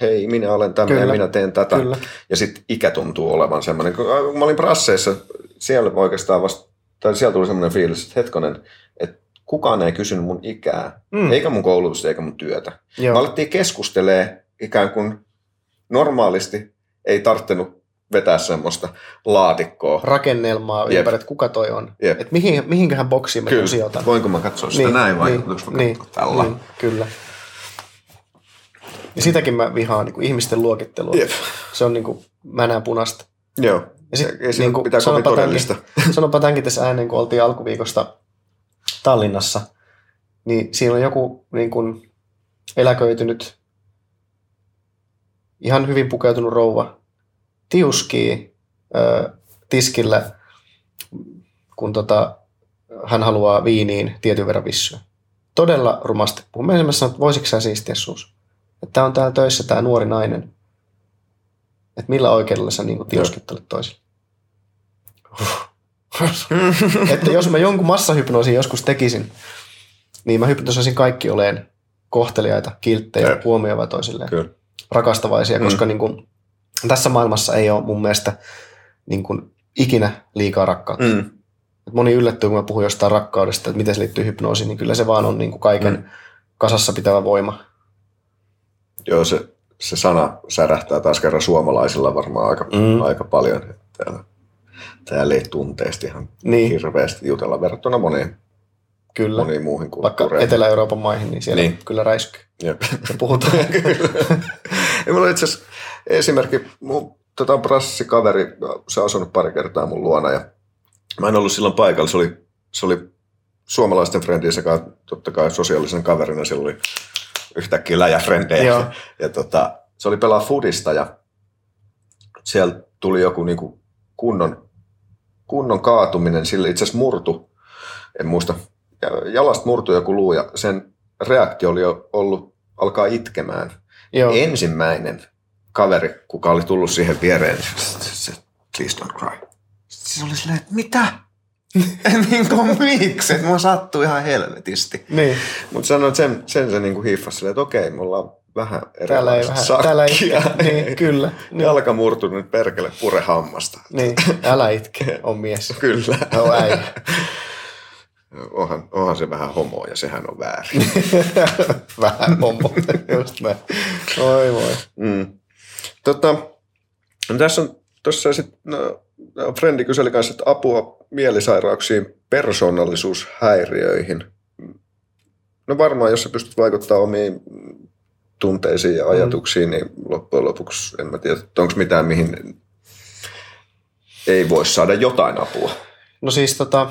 hei, minä olen tämmöinen, Kyllä. minä teen tätä. Kyllä. Ja sitten ikä tuntuu olevan semmoinen. Kun kun mä olin Brasseissa, siellä oikeastaan vasta, tai siellä tuli semmoinen fiilis, että hetkonen, että kukaan ei kysynyt mun ikää, Mm. eikä mun koulutusta, eikä mun työtä. Joo. Me alettiin keskustelee ikään kuin normaalisti ei tarttunut vetää semmoista laatikkoa. Rakennelmaa Jep. ympäri, että kuka toi on. Jep. Et mihin, mihinköhän boksiin mä. Kyllä. sijoitan. Voinko mä katsoa sitä niin, näin vai niin, mä niin, tällä? niin, kyllä. Ja sitäkin mä vihaan niin kuin ihmisten luokittelua. Jep. Se on niin kuin, mä näen punasta. Joo. Ja sit, siinä niin kovin sanonpa todellista. Tämänkin, sanonpa tämänkin tässä ääneen, kun oltiin alkuviikosta Tallinnassa, niin siinä on joku niin kuin eläköitynyt, ihan hyvin pukeutunut rouva, tiuskii ö, tiskillä, kun tota, hän haluaa viiniin tietyn verran vissyä. Todella rumasti puhuu. Mä esimerkiksi sanoin, että voisitko sä siistiä suus? Että tää on täällä töissä tämä nuori nainen. Että millä oikeudella sä niin tiuskittelet toisille? että jos mä jonkun massahypnoosin joskus tekisin, niin mä hypnosoisin kaikki oleen kohteliaita, kilttejä, Jep. huomioivia toisilleen, Kyllä. rakastavaisia, Mm. koska niin kuin, tässä maailmassa ei ole mun mielestä niin kuin, ikinä liikaa rakkautta. Mm. Et moni yllättyy, kun mä puhun jostain rakkaudesta, että miten se liittyy hypnoosiin, niin kyllä se vaan on niin kuin kaiken Mm. kasassa pitävä voima. Joo, se, se sana särähtää taas kerran suomalaisilla varmaan aika, Mm. aika paljon. Täällä, täällä ei tunteesti ihan Niin, hirveästi jutella verrattuna moniin, kyllä. moniin muuhin Vaikka kulttuureihin. Etelä-Euroopan maihin, niin siellä niin. Kyllä räiskyy. Jep. Ja puhutaan. ja mulla itse asiassa esimerkki, mun tota, brassikaveri, se on asunut pari kertaa mun luona ja mä en ollut silloin paikalla, se oli, se oli suomalaisten frendien sekä totta kai sosiaalisen kaverina, siellä oli yhtäkkiä läjäfrendejä. Joo. ja tota, se oli pelaa fudista ja siellä tuli joku niinku kunnon, kunnon kaatuminen, sille itse asiassa murtu, en muista, ja- jalasta murtui joku luu ja sen reaktio oli jo ollut alkaa itkemään. Joo. Ensimmäinen kaveri, kuka oli tullut siihen viereen, se, se, se please don't cry. Se oli silleen, että mitä? niin kuin miksi? Että mua sattuu ihan helvetisti. Niin. Mutta sanoin, että sen, sen se niinku hiiffasi silleen, että okei, me ollaan vähän Täällä ei erilaista vähän, täällä ei, sakkia. niin, kyllä. Niin, Jalka murtunut, perkele, pure hammasta. niin, älä itke, on mies. Kyllä. No äijä. Onhan, onhan se vähän homo ja sehän on väärin. Vähän homo, just näin. Oi voi. Mm. Tota, no tässä on tuossa sitten, no, Frendi kyseli kanssa, että apua mielisairauksiin, persoonallisuushäiriöihin. No varmaan, jos sä pystyt vaikuttamaan omiin tunteisiin ja ajatuksiin, niin loppujen lopuksi en mä tiedä, että onko mitään, mihin ei voi saada jotain apua. No siis tota,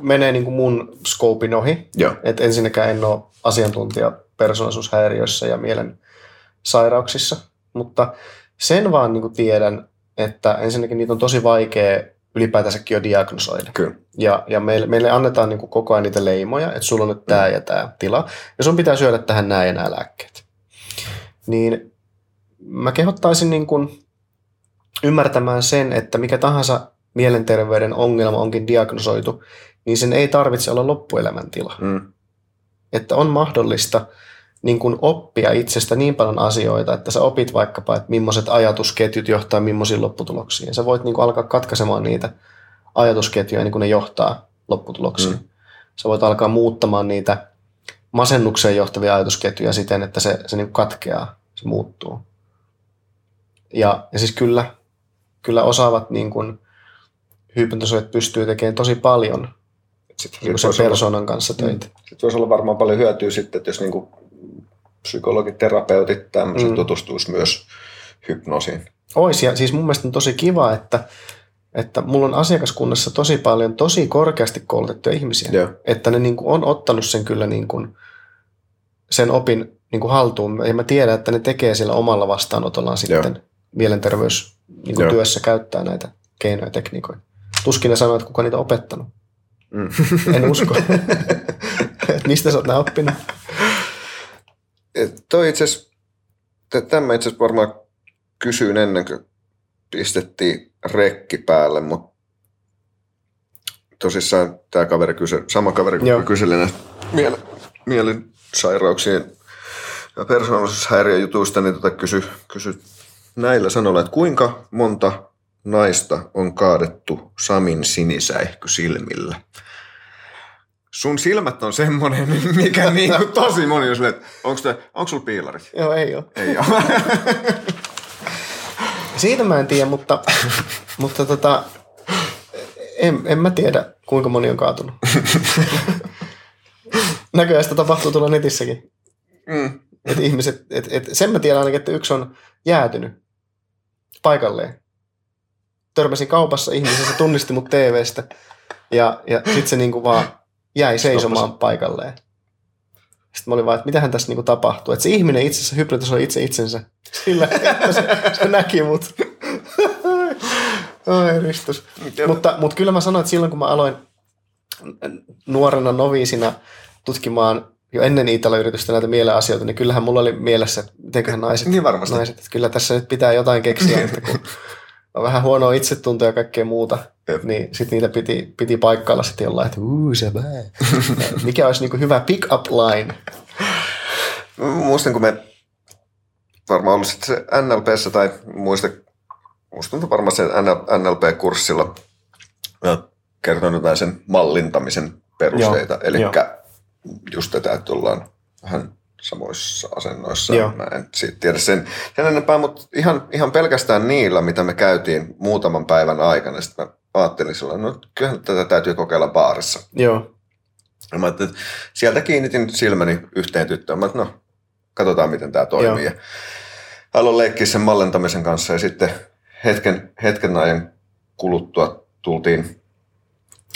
menee niin kuin mun skoopin ohi. Joo. Et ensinnäkään en ole asiantuntija persoonallisuushäiriöissä ja mielen sairauksissa, mutta sen vaan niin kuin tiedän, että ensinnäkin niitä on tosi vaikea ylipäätänsäkin jo diagnosoida. Kyllä. Ja, ja meille, meille annetaan niin kuin koko ajan niitä leimoja, että sulla on nyt tämä ja tämä tila, ja sun pitää syödä tähän nämä ja nämä lääkkeet. Niin mä kehottaisin niin kuin ymmärtämään sen, että mikä tahansa mielenterveyden ongelma onkin diagnosoitu, niin sen ei tarvitse olla loppuelämän tila. Mm. Että on mahdollista niin kuin oppia itsestä niin paljon asioita, että sä opit vaikkapa, että millaiset ajatusketjut johtaa millaisiin lopputuloksiin. Ja sä voit niin kuin alkaa katkaisemaan niitä ajatusketjuja niin kuin ne johtaa lopputuloksiin. Mm. Sä voit alkaa muuttamaan niitä masennukseen johtavia ajatusketjuja siten, että se, se niin kuin katkeaa, se muuttuu. Ja, ja siis kyllä, kyllä osaavat niin kuin hypnotisoijat pystyy tekemään tosi paljon Sitten niin kuin sen persoonan kanssa töitä. Sitten voisi olla varmaan paljon hyötyä sitten, että jos niinku psykologit, terapeutit, tämmöiset Mm. tutustuisi myös hypnoosiin. Ois, ja siis mun mielestä on tosi kiva, että, että mulla on asiakaskunnassa tosi paljon tosi korkeasti koulutettuja ihmisiä. Joo. Että ne niin kuin on ottanut sen kyllä niin kuin, sen opin niin kuin haltuun. Ja mä tiedän, että ne tekee siellä omalla vastaanotollaan sitten mielenterveys niin kuin Joo. työssä käyttää näitä keinoja ja tekniikoita. Tuskin ne sanoo, että kuka niitä on opettanut. Mm. En usko. Mistä sä oot nää oppinut? Toi itse asiassa, tämä itse varmaan kysyin ennen kuin pistettiin rekki päälle, mutta tosissaan tämä kaveri kysyi, sama kaveri kun kyseli näistä mielen, mielensairauksien ja persoonallisuushäiriöjutuista, niin tota kysy, kysy näillä sanoilla, että kuinka monta naista on kaadettu Samin sinisäihky silmillä? Sun silmät on semmoinen, mikä niinku tosi moni on silleen, että onko, te, onko sulla piilarit? Joo, ei ole. Ei ole. Siitä mä en tiedä, mutta, mutta tota, en, en mä tiedä, kuinka moni on kaatunut. Näköjään sitä tapahtuu tuolla netissäkin. mm. Et ihmiset, et, et, sen mä tiedän ainakin, että yksi on jäätynyt paikalleen. Törmäsin kaupassa ihmisen, se tunnisti mut TVstä ja, ja sitten se niinku vaan jäi seisomaan paikalleen. Sitten mä olin vaan, että mitähän tässä niinku tapahtuu. Että se ihminen itse asiassa hypnotisoi itse itsensä sillä, että se, se näki mut. Oi ristus. Mutta, mutta kyllä mä sanoin, että silloin kun mä aloin nuorena noviisina tutkimaan jo ennen Italo-yritystä näitä mieleasioita, niin kyllähän mulla oli mielessä, että mitenköhän naiset, Niin varmasti. naiset, että kyllä tässä nyt pitää jotain keksiä, että kun on vähän huonoa itsetuntoa ja kaikkea muuta, Jep. niin sitten niitä piti, piti paikkailla sitten jollain, että uu se. Mikä olisi niin hyvä pick-up line? Muistan, kun me varmaan ollut sitten se NLPssä tai muista, tuntuu varmaan se NL, NLP-kurssilla kertonut jotain sen mallintamisen perusteita. Eli just tätä, että ollaan vähän samoissa asennoissa. Joo. Mä en siitä tiedä sen, sen enempää, mutta ihan, ihan pelkästään niillä, mitä me käytiin muutaman päivän aikana, sitten mä ajattelin sillä no kyllähän tätä täytyy kokeilla baarissa. Joo, Ja mä että sieltä kiinnitin silmäni yhteen tyttöön. Mä no, katsotaan miten tämä toimii. Joo. Ja aloin leikkiä sen mallentamisen kanssa ja sitten hetken, hetken ajan kuluttua tultiin,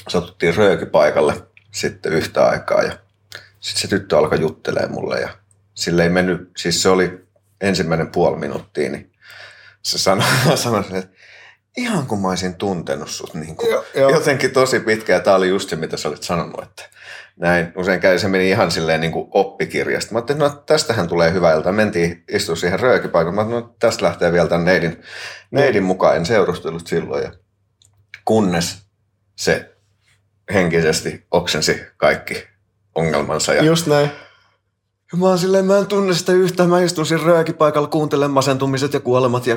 satuttiin röökypaikalle sitten yhtä aikaa ja sitten se tyttö alkoi juttelemaan mulle ja sille ei mennyt, siis se oli ensimmäinen puoli minuuttia, niin se sanoi, sanoi että ihan kun mä olisin tuntenut sut niin kuin Joo, joo. jotenkin tosi pitkä ja tämä oli just se, mitä sä olit sanonut, että näin usein käy, se meni ihan silleen niin kuin oppikirjasta. Mä ajattelin, no tästähän tulee hyvä ilta. Mentiin istua siihen röökipaikalle. Mä ajattelin, no tästä lähtee vielä tämän neidin, neidin mukaan. En seurustellut silloin. Ja kunnes se henkisesti oksensi kaikki ongelmansa ja just näin. Ja mä oon silleen, mä en tunne sitä yhtään. Mä istun siinä röökipaikalla, kuuntelen masentumiset ja kuolemat ja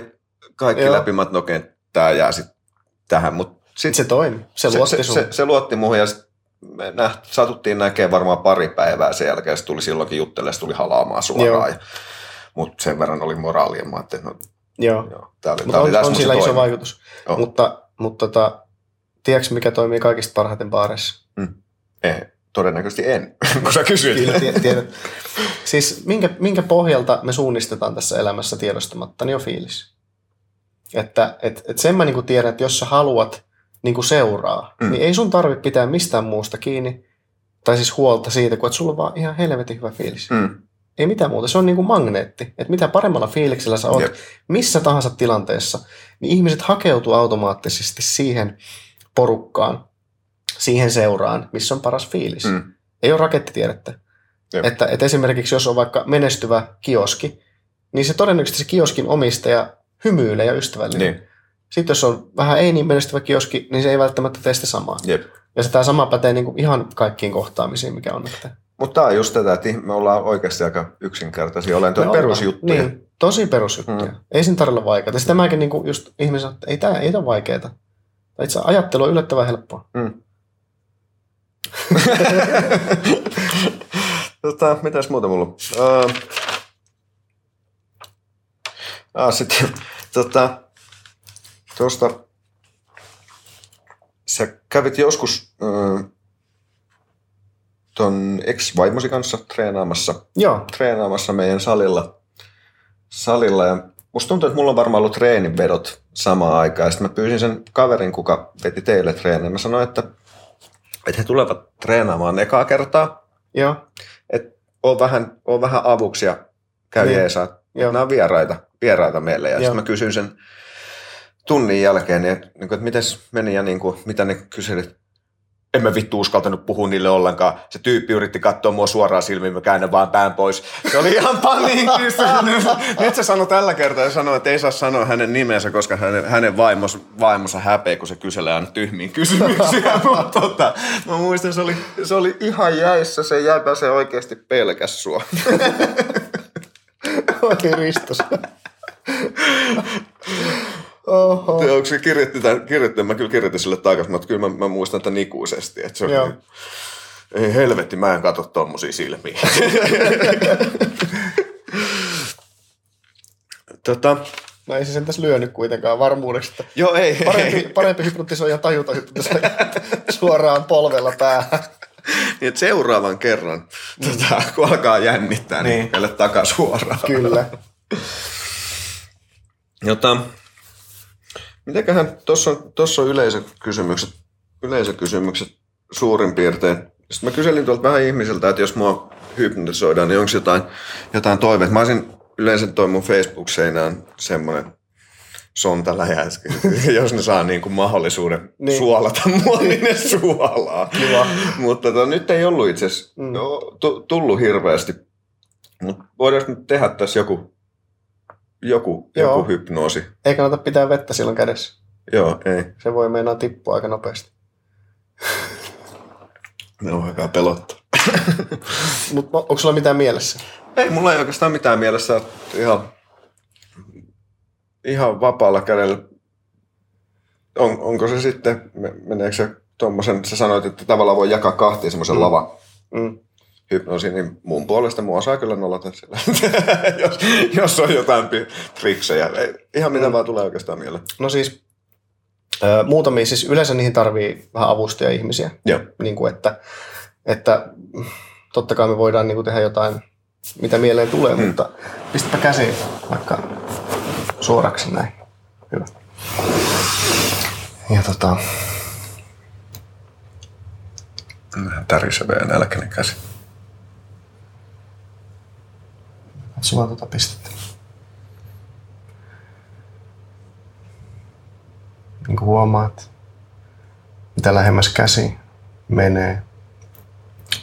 kaikki Joo. läpi. Mä oon, no okei, tää jää sit tähän. Mut sit Se toimi. Se, se, luotti se, sun. se, se, luotti muuhun ja sit me näht, satuttiin näkemään varmaan pari päivää sen jälkeen. Se tuli silloinkin juttelemaan, se tuli halaamaan suoraan. Mutta sen verran oli moraalia. Mä ajattelin, no, Joo. joo, tää oli, Mutta tää oli on, tässä on sillä iso vaikutus. Joo. Mutta, mutta tota, tiedätkö mikä toimii kaikista parhaiten baareissa? Ei, todennäköisesti en, kun sä kysyit. Kyllä, tie- tiedät. Siis minkä, minkä pohjalta me suunnistetaan tässä elämässä tiedostamatta, niin on fiilis. Että et, et sen mä niinku tiedän, että jos sä haluat niinku seuraa, Mm. niin ei sun tarvitse pitää mistään muusta kiinni, tai siis huolta siitä, kun että sulla on vaan ihan helvetin hyvä fiilis. Mm. Ei mitään muuta, se on niinku magneetti. Että mitä paremmalla fiiliksellä sä oot Jep. missä tahansa tilanteessa, niin ihmiset hakeutuu automaattisesti siihen porukkaan, siihen seuraan, missä on paras fiilis. Mm. Ei ole rakettitiedettä. Jep. Että, että esimerkiksi jos on vaikka menestyvä kioski, niin se todennäköisesti se kioskin omistaja hymyilee ja ystävällinen. Niin, Sitten jos on vähän ei niin menestyvä kioski, niin se ei välttämättä tee sitä samaa. jep. Ja se tämä sama pätee niin kuin ihan kaikkiin kohtaamisiin, mikä on. Että Mutta tämä on just tätä, että me ollaan oikeasti aika yksinkertaisia olentoja, perusjuttuja. Niin, tosi perusjuttuja. Mm. Ei siinä tarvitse vaikeaa. Sitä mäkin niin kuin just ihmiset että ei tämä ei tää ole vaikeaa. Itse ajattelu on yllättävän helppoa. Mm. tota, mitäs muuta mulla? Uh, ah, sitten, tota, tuosta, sä kävit joskus uh, ton ex-vaimosi kanssa treenaamassa, Joo, treenaamassa meidän salilla. salilla ja musta tuntuu, että mulla on varmaan ollut treeninvedot samaan aikaan. Sitten mä pyysin sen kaverin, kuka veti teille treenejä. Mä sanoin, että, että he tulevat treenaamaan ekaa kertaa. joo, Että on vähän, on vähän avuksi ja käy Niin. jeesaa. Joo. Nämä on vieraita, vieraita meille. Ja sitten mä kysyin sen tunnin jälkeen, niin, että, niin kuin, että mites meni ja niin kuin, mitä ne kyselit. En mä vittu uskaltanut puhua niille ollenkaan. Se tyyppi yritti katsoa mua suoraan silmiin, mä käännän vaan pään pois. Se oli ihan paniikissa. Nyt se sanoi tällä kertaa ja sanoi, että ei saa sanoa hänen nimensä, koska hänen, hänen vaimos, vaimonsa häpeä, kun se kyselee aina tyhmiin kysymyksiä. Mutta tota, mä muistan, se oli, se oli ihan jäissä. Se jäipä se oikeasti pelkäs sua. Oi Ristos. Oho. Onko se kirjoitti tämän, kirjoitti, mä kyllä kirjoitin sille takaisin, mutta kyllä mä, mä muistan tämän ikuisesti, että se oli, Joo. ei helvetti, mä en katso tommosia silmiä. tota, No ei se sen tässä lyönyt kuitenkaan varmuudeksi. Että joo ei, parempi, parempi hypnotisoija tajuta hypnotisoija suoraan polvella päähän. Niin, seuraavan kerran, tota, kun alkaa jännittää, niin, Niin. niin. meille takasuoraan. Kyllä. Jota, mitenköhän, tuossa on, tossa on yleisökysymykset, yleisökysymykset suurin piirtein. Sitten mä kyselin tuolta vähän ihmisiltä, että jos mua hypnotisoidaan, niin onko jotain, jotain toiveita. Mä olisin yleensä toi mun Facebook-seinään semmoinen sonta läjäsken. jos ne saa niin kuin mahdollisuuden niin. Suolata mua, niin ne suolaa. Kiva. Mutta tota, nyt ei ollut itse asiassa Mm. tu- tullut hirveästi. Mutta voidaanko nyt tehdä tässä joku, joku, Joo. joku hypnoosi? Ei kannata pitää vettä silloin kädessä. Joo, ei. Se voi meinaa tippua aika nopeasti. Ne on aika pelottaa. Mutta onko sulla mitään mielessä? Ei, mulla ei oikeastaan mitään mielessä. Ihan, ihan vapaalla kädellä. On, onko se sitten, me- meneekö se tuommoisen, sä sanoit, että tavallaan voi jakaa kahtiin semmoisen mm. Mm. lava Mm. Hypnoosi, niin mun puolesta mua osaa kyllä nollata sillä. jos, jos on jotain triksejä. Ei, ihan mitä Mm. vaan tulee oikeastaan mieleen. No siis ö, muutamia, siis yleensä niihin tarvii vähän avustajia ihmisiä. Joo. Niin kuin että, että totta kai me voidaan niin kuin tehdä jotain, mitä mieleen tulee, Mm. mutta pistäpä käsi vaikka suoraksi näin. Hyvä. Ja tota, tärisevä ja nälkäinen käsi. Sulla tota pistettä. Niin kuin huomaat, mitä lähemmäs käsi menee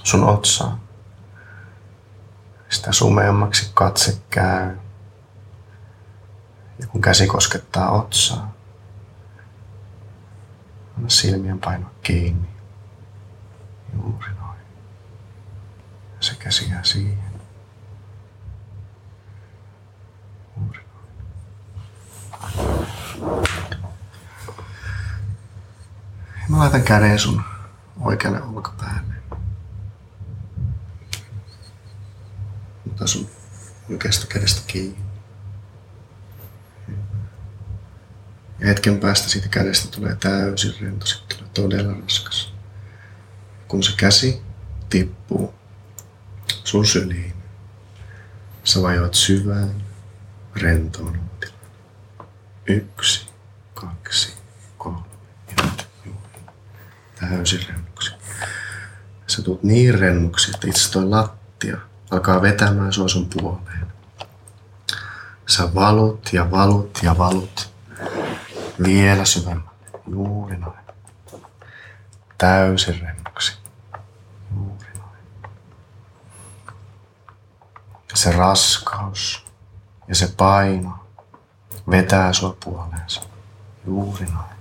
sun otsaan, sitä sumeammaksi katse käy. Ja kun käsi koskettaa otsaa, anna silmien painoa kiinni. Juuri noin. Ja se käsi jää siihen. Mä laitan käden sun oikealle olkapäälle. Mutta sun oikeasta kädestä kiinni. Ja hetken päästä siitä kädestä tulee täysin rento, se tulee todella raskas. Kun se käsi tippuu sun syliin, sä vajoat syvään, rentoon tilaan. Yksi, kaksi, kolme ja juuri. Täysin rennuksi. Sä tulet niin rennuksi, että itse toi lattia alkaa vetämään sua sun puoleen. Sä valut ja valut ja valut vielä syvemmälle. Juuri noin. Täysin rennoksi. Juuri noin. Se raskaus ja se paino vetää sua puoleensa. Juuri noin.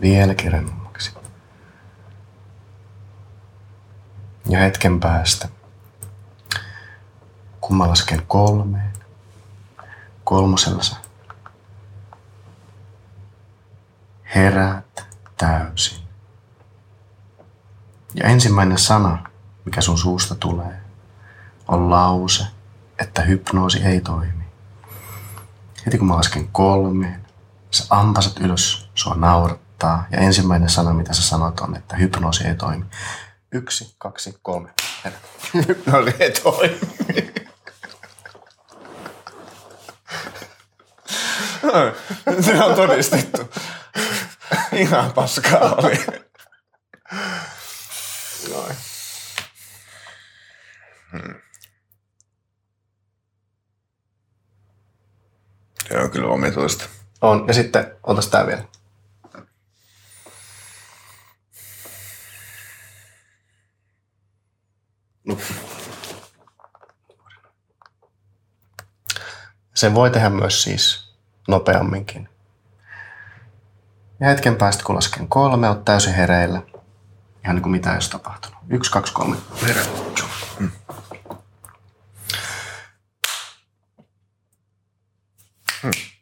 Vieläkin rennommaksi. Ja hetken päästä, kun mä lasken kolmeen, kolmosella sä heräät täysin. Ja ensimmäinen sana, mikä sun suusta tulee, on lause, että hypnoosi ei toimi. Heti kun mä lasken kolmeen, sä ampasat ylös, sua naurattaa ja ensimmäinen sana, mitä sä sanot on, että hypnoosi ei toimi. Yksi, kaksi, kolme. Herät. Hypnoosi ei toimi. Se on todistettu. Ihan paskaa oli. Noin. Se on kyllä omituista. On. Ja sitten, otas tää vielä. No. Sen voi tehdä myös siis nopeamminkin. Ja hetken päästä, kun lasken kolme, oot täysin hereillä. Ihan niin kuin mitään ei olisi tapahtunut. Yksi, kaksi, kolme. Hereillä. Mm.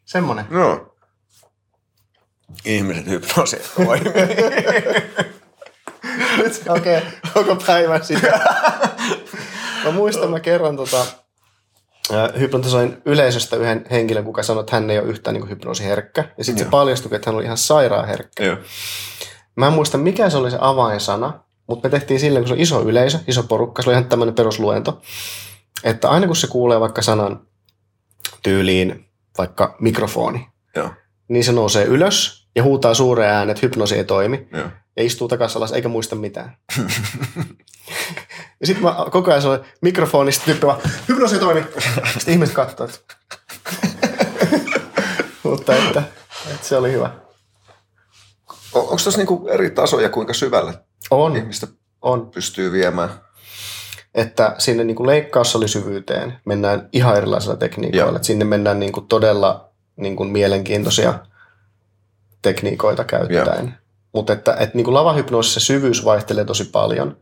Semmonen. No. Ihmiset hypnoosi toimii. Okei, okay, koko päivän sitä. mä muistan, mä kerran tota, hypnotisoin yleisöstä yhden henkilön, kuka sanoi, että hän ei ole yhtään niin hypnoosiherkkä. Ja sitten se Joo. paljastui, että hän oli ihan sairaan herkkä. Joo. Mä en muista, mikä se oli se avainsana, mutta me tehtiin silleen, kun se on iso yleisö, iso porukka, se oli ihan tämmöinen perusluento, että aina kun se kuulee vaikka sanan tyyliin vaikka mikrofoni, Joo. niin se nousee ylös ja huutaa suureen ääneen, että hypnoosi ei toimi Joo. ja istuu takaisin alas eikä muista mitään. ja sitten mä koko ajan sanoin mikrofonista tyyppi vaan, hypnoosi ei toimi. Sitten ihmiset katsoo, että... Mutta että, että, se oli hyvä. O- Onko tässä niinku eri tasoja, kuinka syvälle On, ihmistä on. pystyy viemään? Että sinne niin kuin leikkausolisyvyyteen mennään ihan erilaisilla tekniikoilla. Joo. Että sinne mennään niin kuin todella niin kuin mielenkiintoisia tekniikoita käyttäen. Mutta että, että niin kuin lavahypnoosissa syvyys vaihtelee tosi paljon.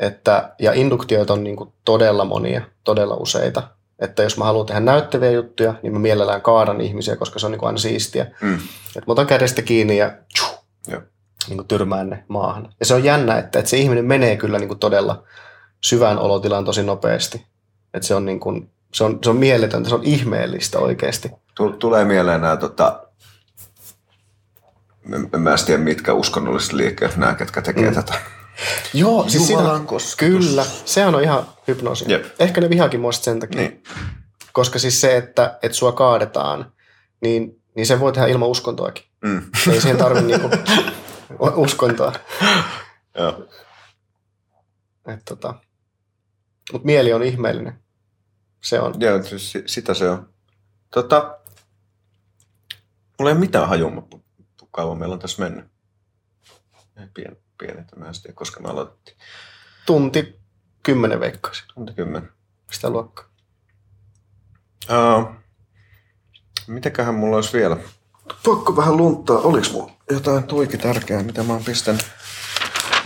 Että, ja induktioita on niin kuin todella monia, todella useita. Että jos mä haluan tehdä näyttäviä juttuja, niin mä mielellään kaadan ihmisiä, koska se on niin kuin aina siistiä. Mm. Että mä otan kädestä kiinni ja Joo. niin kuin tyrmään ne maahan. Ja se on jännä, että, että se ihminen menee kyllä niin kuin todella syvään olotilaan tosi nopeasti. Että se on, niin kuin, se on, se on mieletöntä, se on ihmeellistä oikeasti. Tul- Tulee mieleen nämä, tota, en, en mä tiedä mitkä uskonnolliset liikkeet, nämä ketkä tekee mm. tätä. Joo, siis Jumalan siinä, kyllä, sehän on ihan hypnoosi. Jep. Ehkä ne vihaakin mua sit sen takia. Niin. Koska siis se, että, että sua kaadetaan, niin, niin sen voi tehdä ilman uskontoakin. Mm. Ei siihen tarvi niinku uskontoa. Joo. Et tota. Mutta mieli on ihmeellinen. Se on. Joo, siis si- sitä se on. Tota, mulla ei ole mitään hajua, kauan meillä on tässä mennyt. Ei Pien, pienet, mä en tiedä, koska me aloitettiin. Tunti kymmenen veikkaisin Tunti kymmen. sitä luokkaa. Uh, mitäköhän mulla olisi vielä? Pakko vähän lunttaa. Oliks mulla jotain tuiki tärkeää, mitä mä oon pistänyt?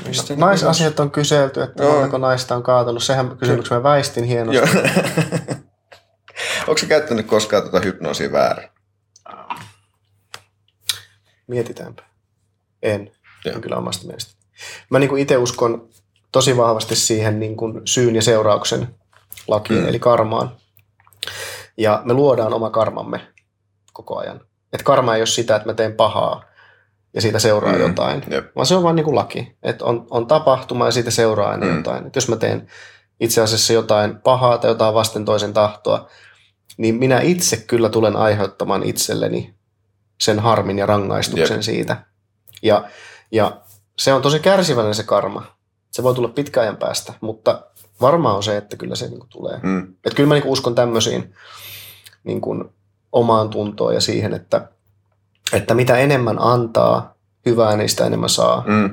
Pistänyt Naisasiat on kyselty, että Joo. montako naista on kaatunut. Sehän kysymyksen mä väistin hienosti. Joo. Onko sä käyttänyt koskaan tätä hypnoosia väärin? Mietitäänpä. En. on kyllä omasta mielestä. Mä niin itse uskon tosi vahvasti siihen niin kuin syyn ja seurauksen lakiin, mm. eli karmaan. Ja me luodaan oma karmamme koko ajan. Että karma ei ole sitä, että mä teen pahaa ja siitä seuraa mm. jotain, Jep. vaan se on vain niin kuin laki. Että on, on tapahtuma ja siitä seuraa aina mm. jotain. Että jos mä teen itse asiassa jotain pahaa tai jotain vasten toisen tahtoa, niin minä itse kyllä tulen aiheuttamaan itselleni sen harmin ja rangaistuksen Jep. siitä. Ja, ja se on tosi kärsivällinen se karma. Se voi tulla pitkäajan päästä, mutta varmaan on se, että kyllä se niin kuin tulee. Mm. Että kyllä mä niin kuin uskon tämmöisiin niin kuin omaan tuntoon ja siihen, että, että mitä enemmän antaa hyvää, niin sitä enemmän saa. Mm.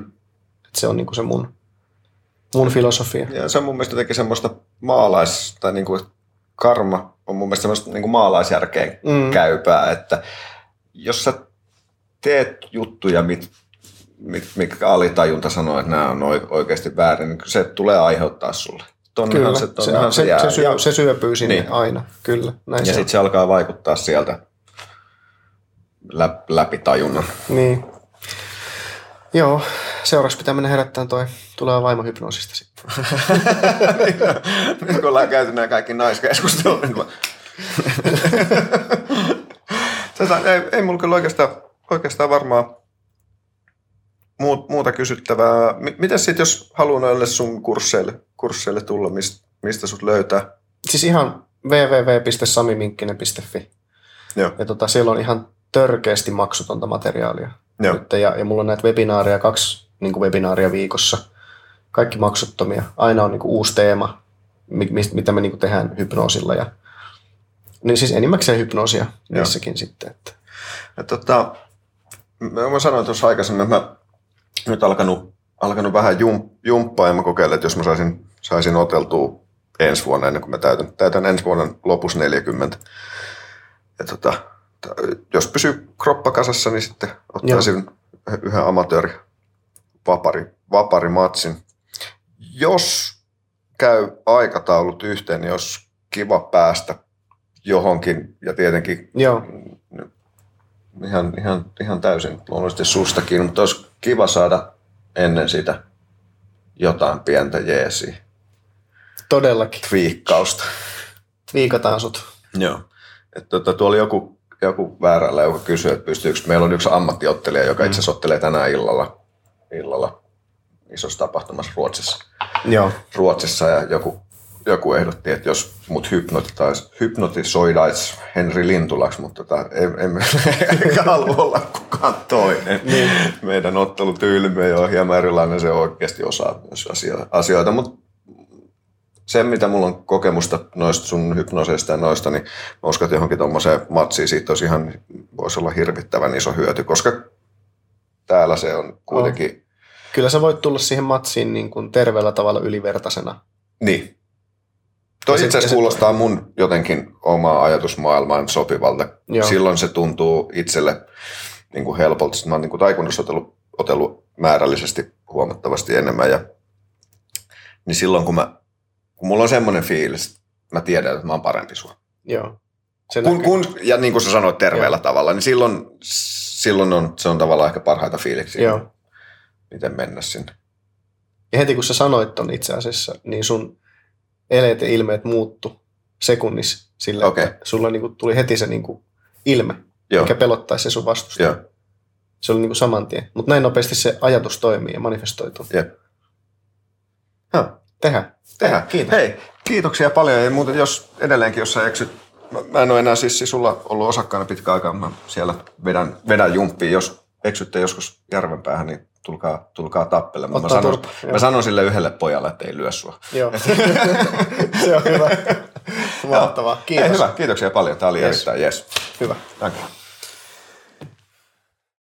Että se on niin kuin se mun, mun filosofia. Ja se on mun mielestä jotenkin semmoista maalais, tai niin kuin karma on mun mielestä semmoista niin kuin maalaisjärkeen mm. käypää, että jos sä teet juttuja, mit, mikä alitajunta sanoo, että nämä on oikeasti väärin, niin se tulee aiheuttaa sulle. Tonnehan kyllä, se, tonnehan se, se, se, syö, se syöpyy sinne niin. aina, kyllä. Näin ja sitten se alkaa vaikuttaa sieltä lä, läpi tajunnan. Niin. Joo, seuraavaksi pitää mennä herättämään toi tulee vaimohypnoosista sitten. Nyt kun ollaan käyty nämä kaikki naiskeskustelut. Niin Tätä, ei, ei mulla kyllä oikeastaan, oikeastaan varmaan muuta kysyttävää. Miten sitten, jos haluaa noille sun kursseille, kursseille tulla, mistä, mistä sut löytää? Siis ihan www.samiminkkinen.fi. Joo. Ja tota, siellä on ihan törkeästi maksutonta materiaalia. Joo. Nyt, ja, ja mulla on näitä webinaaria, kaksi niin kuin webinaaria viikossa. Kaikki maksuttomia. Aina on niin kuin uusi teema, mitä me niin kuin tehdään hypnoosilla. Ja, niin siis enimmäkseen hypnoosia niissäkin sitten. Että. Ja tota, mä sanoin tuossa aikaisemmin, että mä nyt alkanut, alkanut vähän jum, jumppaa ja mä kokeilen, että jos mä saisin, saisin oteltua ensi vuonna, ennen kuin mä täytän, täytän ensi vuoden lopussa 40. Ja tota, jos pysyy kroppa kasassa, niin sitten ottaisin Joo. yhden amatööri vapari, vaparimatsin. Jos käy aikataulut yhteen, niin jos kiva päästä johonkin ja tietenkin Joo. Ihan, ihan, ihan täysin luonnollisesti sustakin, mutta olisi kiva saada ennen sitä jotain pientä jeesiä. Todellakin. Twiikkausta. Twiikataan sut. Joo. Et tota, tuolla joku, joku väärällä, joka kysyy, että pystyykö, meillä on yksi ammattiottelija, joka itse asiassa ottelee tänään illalla, illalla isossa tapahtumassa Ruotsissa. Joo. Ruotsissa ja joku joku ehdotti, että jos mut hypnotisoidaisi Henri Lintulaksi, mutta tota, en, emme halua olla kukaan toinen. Niin. Meidän ottelutyylimme on hieman erilainen, se oikeasti osaa myös asioita, mutta se, mitä mulla on kokemusta noista sun hypnoseista ja noista, niin mä uskon, että johonkin tuommoiseen matsiin siitä olisi ihan, voisi olla hirvittävän iso hyöty, koska täällä se on kuitenkin... Oh. Kyllä sä voit tulla siihen matsiin niin kuin terveellä tavalla ylivertaisena. Niin, Toi itse asiassa kuulostaa mun jotenkin omaa ajatusmaailmaan sopivalta. Joo. Silloin se tuntuu itselle niin kuin helpolta. Mä oon niin kuin taikunnassa otellut, otellut määrällisesti huomattavasti enemmän. Ja, niin silloin kun, mä, kun mulla on semmoinen fiilis, mä tiedän, että mä oon parempi sua. Joo. Se kun, kun, ja niin kuin sä sanoit terveellä Joo. tavalla, niin silloin, silloin on, se on tavallaan ehkä parhaita fiiliksiä, Joo. miten mennä sinne. Ja heti kun sä sanoit ton itse asiassa, niin sun eleet ja ilmeet muuttu sekunnissa sillä, okay. että sulla niinku tuli heti se niinku ilme, Joo. mikä pelottaisi se sun vastusta. Joo. Se oli niinku saman tien. Mutta näin nopeasti se ajatus toimii ja manifestoituu. Jep. Joo. Tehdään. Tehdään. Kiitos. Hei, kiitoksia paljon. Ja muuten, jos edelleenkin, jos sä eksyt, mä en ole enää siis, siis sulla ollut osakkaana pitkä aikaa, mä siellä vedän, vedän jumppia. Jos eksytte joskus järvenpäähän, niin tulkaa, tulkaa tappelemaan. Mä sanon, mä sanon sille yhdelle pojalle, että ei lyö sua. Joo. se on hyvä. Mahtavaa. Kiitos. Ei, hyvä. Kiitoksia paljon. Tämä oli yes. erittäin yes. Hyvä. Danke.